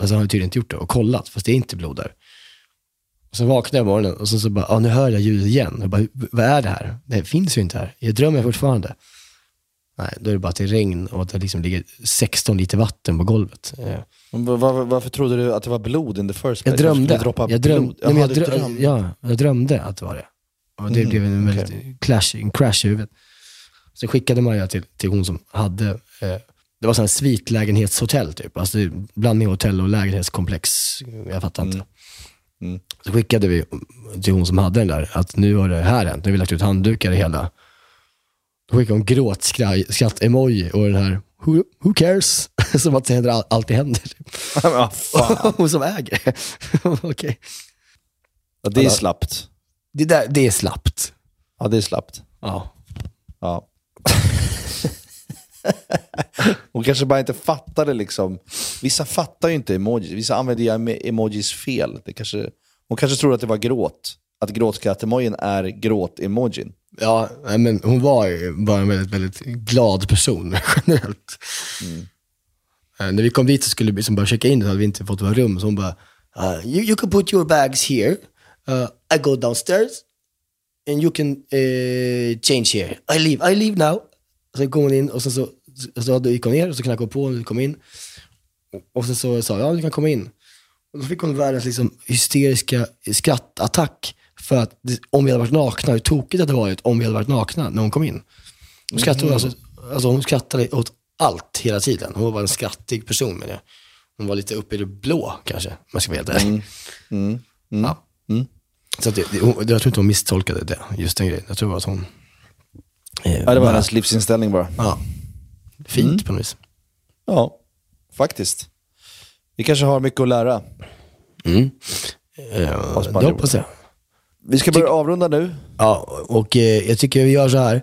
Alltså har jag tydligen inte gjort det och kollat, fast det är inte blod där. Och så vaknade jag på morgonen och så, så bara, ah, nu hör jag ljudet igen. Jag bara, vad är det här? Det finns ju inte här. Jag drömmer fortfarande. Nej, då är det bara att det är regn och att det liksom ligger 16 liter vatten på golvet. Eh, Men var, var, varför trodde du att det var blod in the first place? Jag Varför drömde. Jag, dröm, blod? nej, jag, dröm, drömde. ja, jag drömde att det var det. Och det Mhm, blev en väldigt okej. clash, en crash i huvudet. Så skickade Maja till, till hon som hade, eh, det var sån här svitlägenhetshotell typ. Alltså blandning av hotell och lägenhetskomplex. Jag fattar inte. Mm. Så skickade vi till hon som hade den där, att nu har det här hänt. Nu har vi lagt ut handdukar i hela. Då skickade hon gråtskratt-emoji och den här, who, who cares? *laughs* som att det händer, all- alltid händer. Fan. *laughs* hon som äger. *laughs* Okej. Ja, det är slappt. Det, där, det är slappt. Ja, det är slappt. Ja. Ja. Hon kanske bara inte fattade liksom. Vissa fattar ju inte emojis. Vissa använder ju emo- emojis fel. Det kanske, hon kanske trodde att det var gråt. Att gråtskatt-emojin är gråt-emojin. Ja, men hon var ju bara en väldigt, väldigt glad person *laughs* generellt. Eh, när vi kom dit så skulle vi liksom bara checka in, så hade vi inte fått våra rum. Så hon bara, uh, you, you can put your bags here. Uh, I go downstairs and you can uh, change here. I leave, I leave now. Så kom hon in och så, så, så gick hon ner och så knackade hon på och kom in. Och sen så sa jag, ja du kan komma in. Och då fick hon världens liksom hysteriska skrattattack. För att det, om vi hade varit nakna, hur tokigt det hade varit om vi hade varit nakna när hon kom in. Hon skrattade, Mhm. alltså, alltså hon skrattade åt allt hela tiden. Hon var en skrattig person men jag. Hon var lite uppe i det blå kanske, om jag ska vara helt ärlig. Mm. Mm. Ja. Mm. Så det, det, hon, jag tror inte hon misstolkade det, just den grejen. Jag tror att hon... Eh, Ja, det var bara- hennes livsinställning bara. Ja. Fint Mm. på något vis. Ja. faktiskt. Vi kanske har mycket att lära. Mm. Av det hoppas jag. Vi ska börja avrunda nu. Ja, och eh, jag tycker vi gör så här.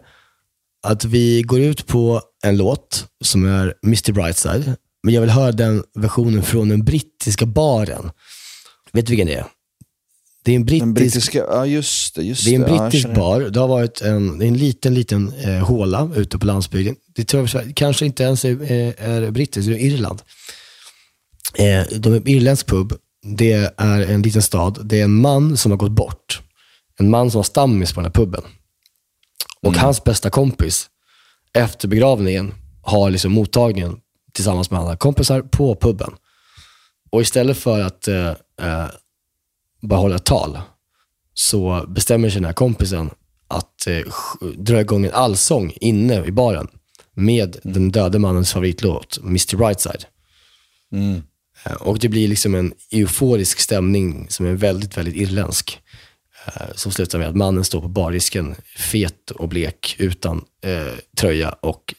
Att vi går ut på en låt som är Mr Brightside. Men jag vill höra den versionen från den brittiska baren. Vet du vilken det är? Det är en brittisk, Den brittiska, ja just det. Just det är en Ja, brittisk känner- bar. Det har varit en, en liten, liten eh, håla ute på landsbygden. Det tror jag, kanske inte ens är, eh, är brittiskt, det är Irland. Eh, de är irländsk pub. Det är en liten stad. Det är en man som har gått bort. En man som var stammis på den här puben. Och hans bästa kompis, efter begravningen, har liksom mottagningen tillsammans med andra kompisar på puben. Och istället för att eh, eh, bara hålla ett tal, så bestämmer sig den här kompisen att eh, dra igång en allsång inne i baren med den döde mannens favoritlåt, Mr Brightside. Eh, Och det blir liksom en euforisk stämning som är väldigt, väldigt irländsk. Eh, Som slutar med att mannen står på bardisken, fet och blek, utan eh, tröja och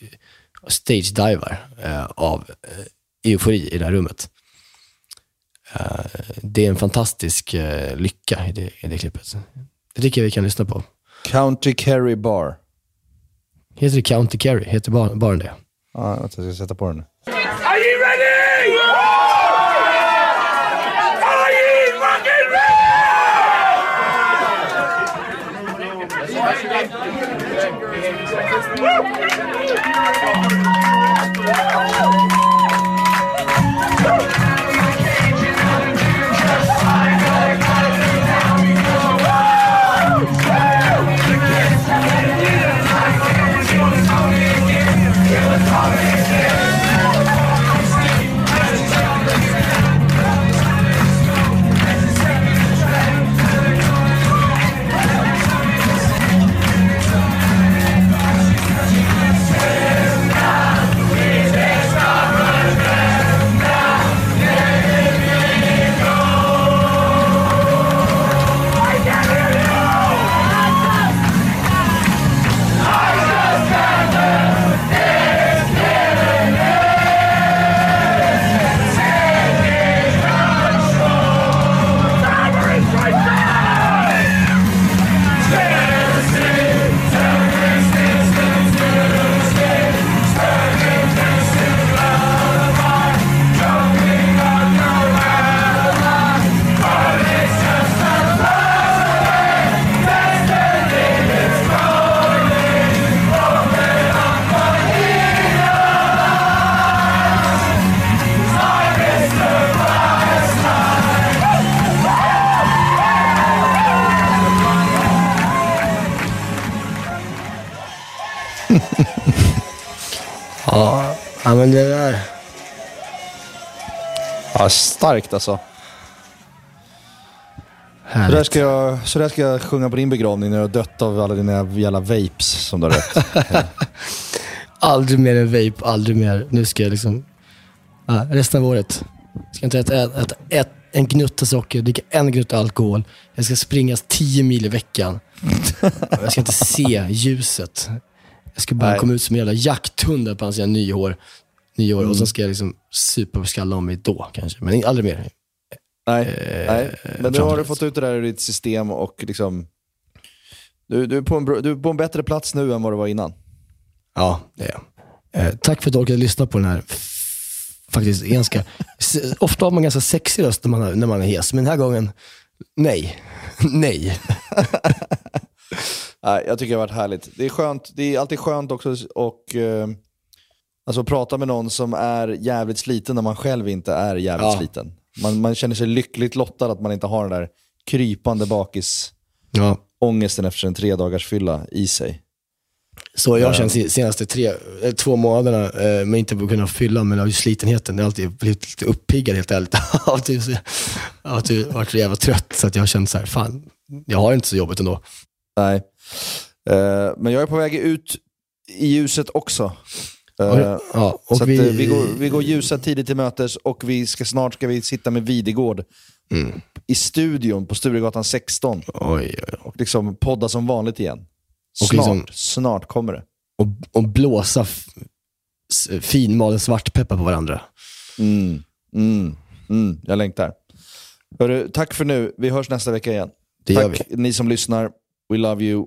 stage-divar eh, av eh, eufori i det här rummet. Det är en fantastisk lycka i det, i det klippet. Det tycker jag vi kan lyssna på. County Kerry Bar. Heter det County Kerry? Heter bar, baren det? Ja, jag ska sätta på den. Ja, men det där... Ja, starkt alltså. Så där, ska jag, så där ska jag sjunga på din begravning när du har dött av alla dina jävla vapes som du har rökt. *laughs* Aldrig mer en vape, aldrig mer. Nu ska jag liksom... Ja, resten av året. Jag ska inte äta, äta ett, en gnutta socker, dricka en gnutta alkohol. Jag ska springa 10 mil i veckan. *laughs* jag ska inte se ljuset. Jag ska bara Nej. komma ut som en jävla jakthund på hans jävla nyår. nyår. Och så ska jag liksom supa och skalla om mig då kanske. Men aldrig mer. Nej, Eh, nej. men nu har du fått ut det där ur ditt system och liksom... Du, du, är på en, du är på en bättre plats nu än vad du var innan. Ja, det är jag. Eh, tack för att du orkade lyssna på den här faktiskt ganska... Ofta har man ganska sexig röst när man, när man är hes, men den här gången, nej. *laughs* nej. *laughs* Nej, jag tycker det har varit härligt. Det är, skönt, det är alltid skönt också och eh, alltså, prata med någon som är jävligt sliten när man själv inte är jävligt Ja. sliten. Man, man känner sig lyckligt lottad att man inte har den där krypande bakis Ja. ångesten efter en tre dagars fylla i sig. Så jag har Ja. känt de senaste tre, eh, två månaderna, eh, men inte på kunna fylla, men av slitenheten. Jag har alltid blivit lite uppiggad helt ärligt. *laughs* av att jag av att jag varit så jävla trött, så att jag har känt så här, fan, jag har inte så jobbigt ändå. Nej. Eh, men jag är på väg ut i ljuset också. Eh, Ja, ja, så vi- eh, vi, går, vi går ljuset tidigt till mötes och vi ska, snart ska vi sitta med Videgård Mm. i studion på Sturegatan 16 Oj, oj, och liksom podda som vanligt igen. Och Snart, liksom- snart kommer det. och, och blåsa finmalen svartpeppar på varandra. Mm, mm, mm. Jag längtar. Hörru, tack för nu. Vi hörs nästa vecka igen. Det tack ni som lyssnar. We love you.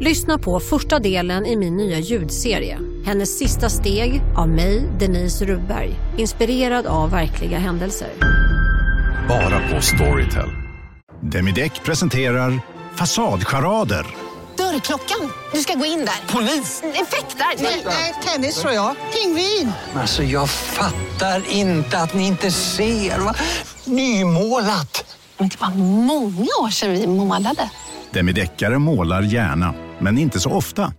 Lyssna på första delen i min nya ljudserie. Hennes sista steg av mig, Denise Rubberg. Inspirerad av verkliga händelser. Bara på Storytel. Demideck presenterar Fasadcharader. Dörrklockan. Du ska gå in där. Polis? Effektar? Nej, tennis tror jag. Pingvin. Alltså jag fattar inte att ni inte ser. Va? Nymålat! Men det var många år sedan vi målade. Demideckare målar gärna, men inte så ofta.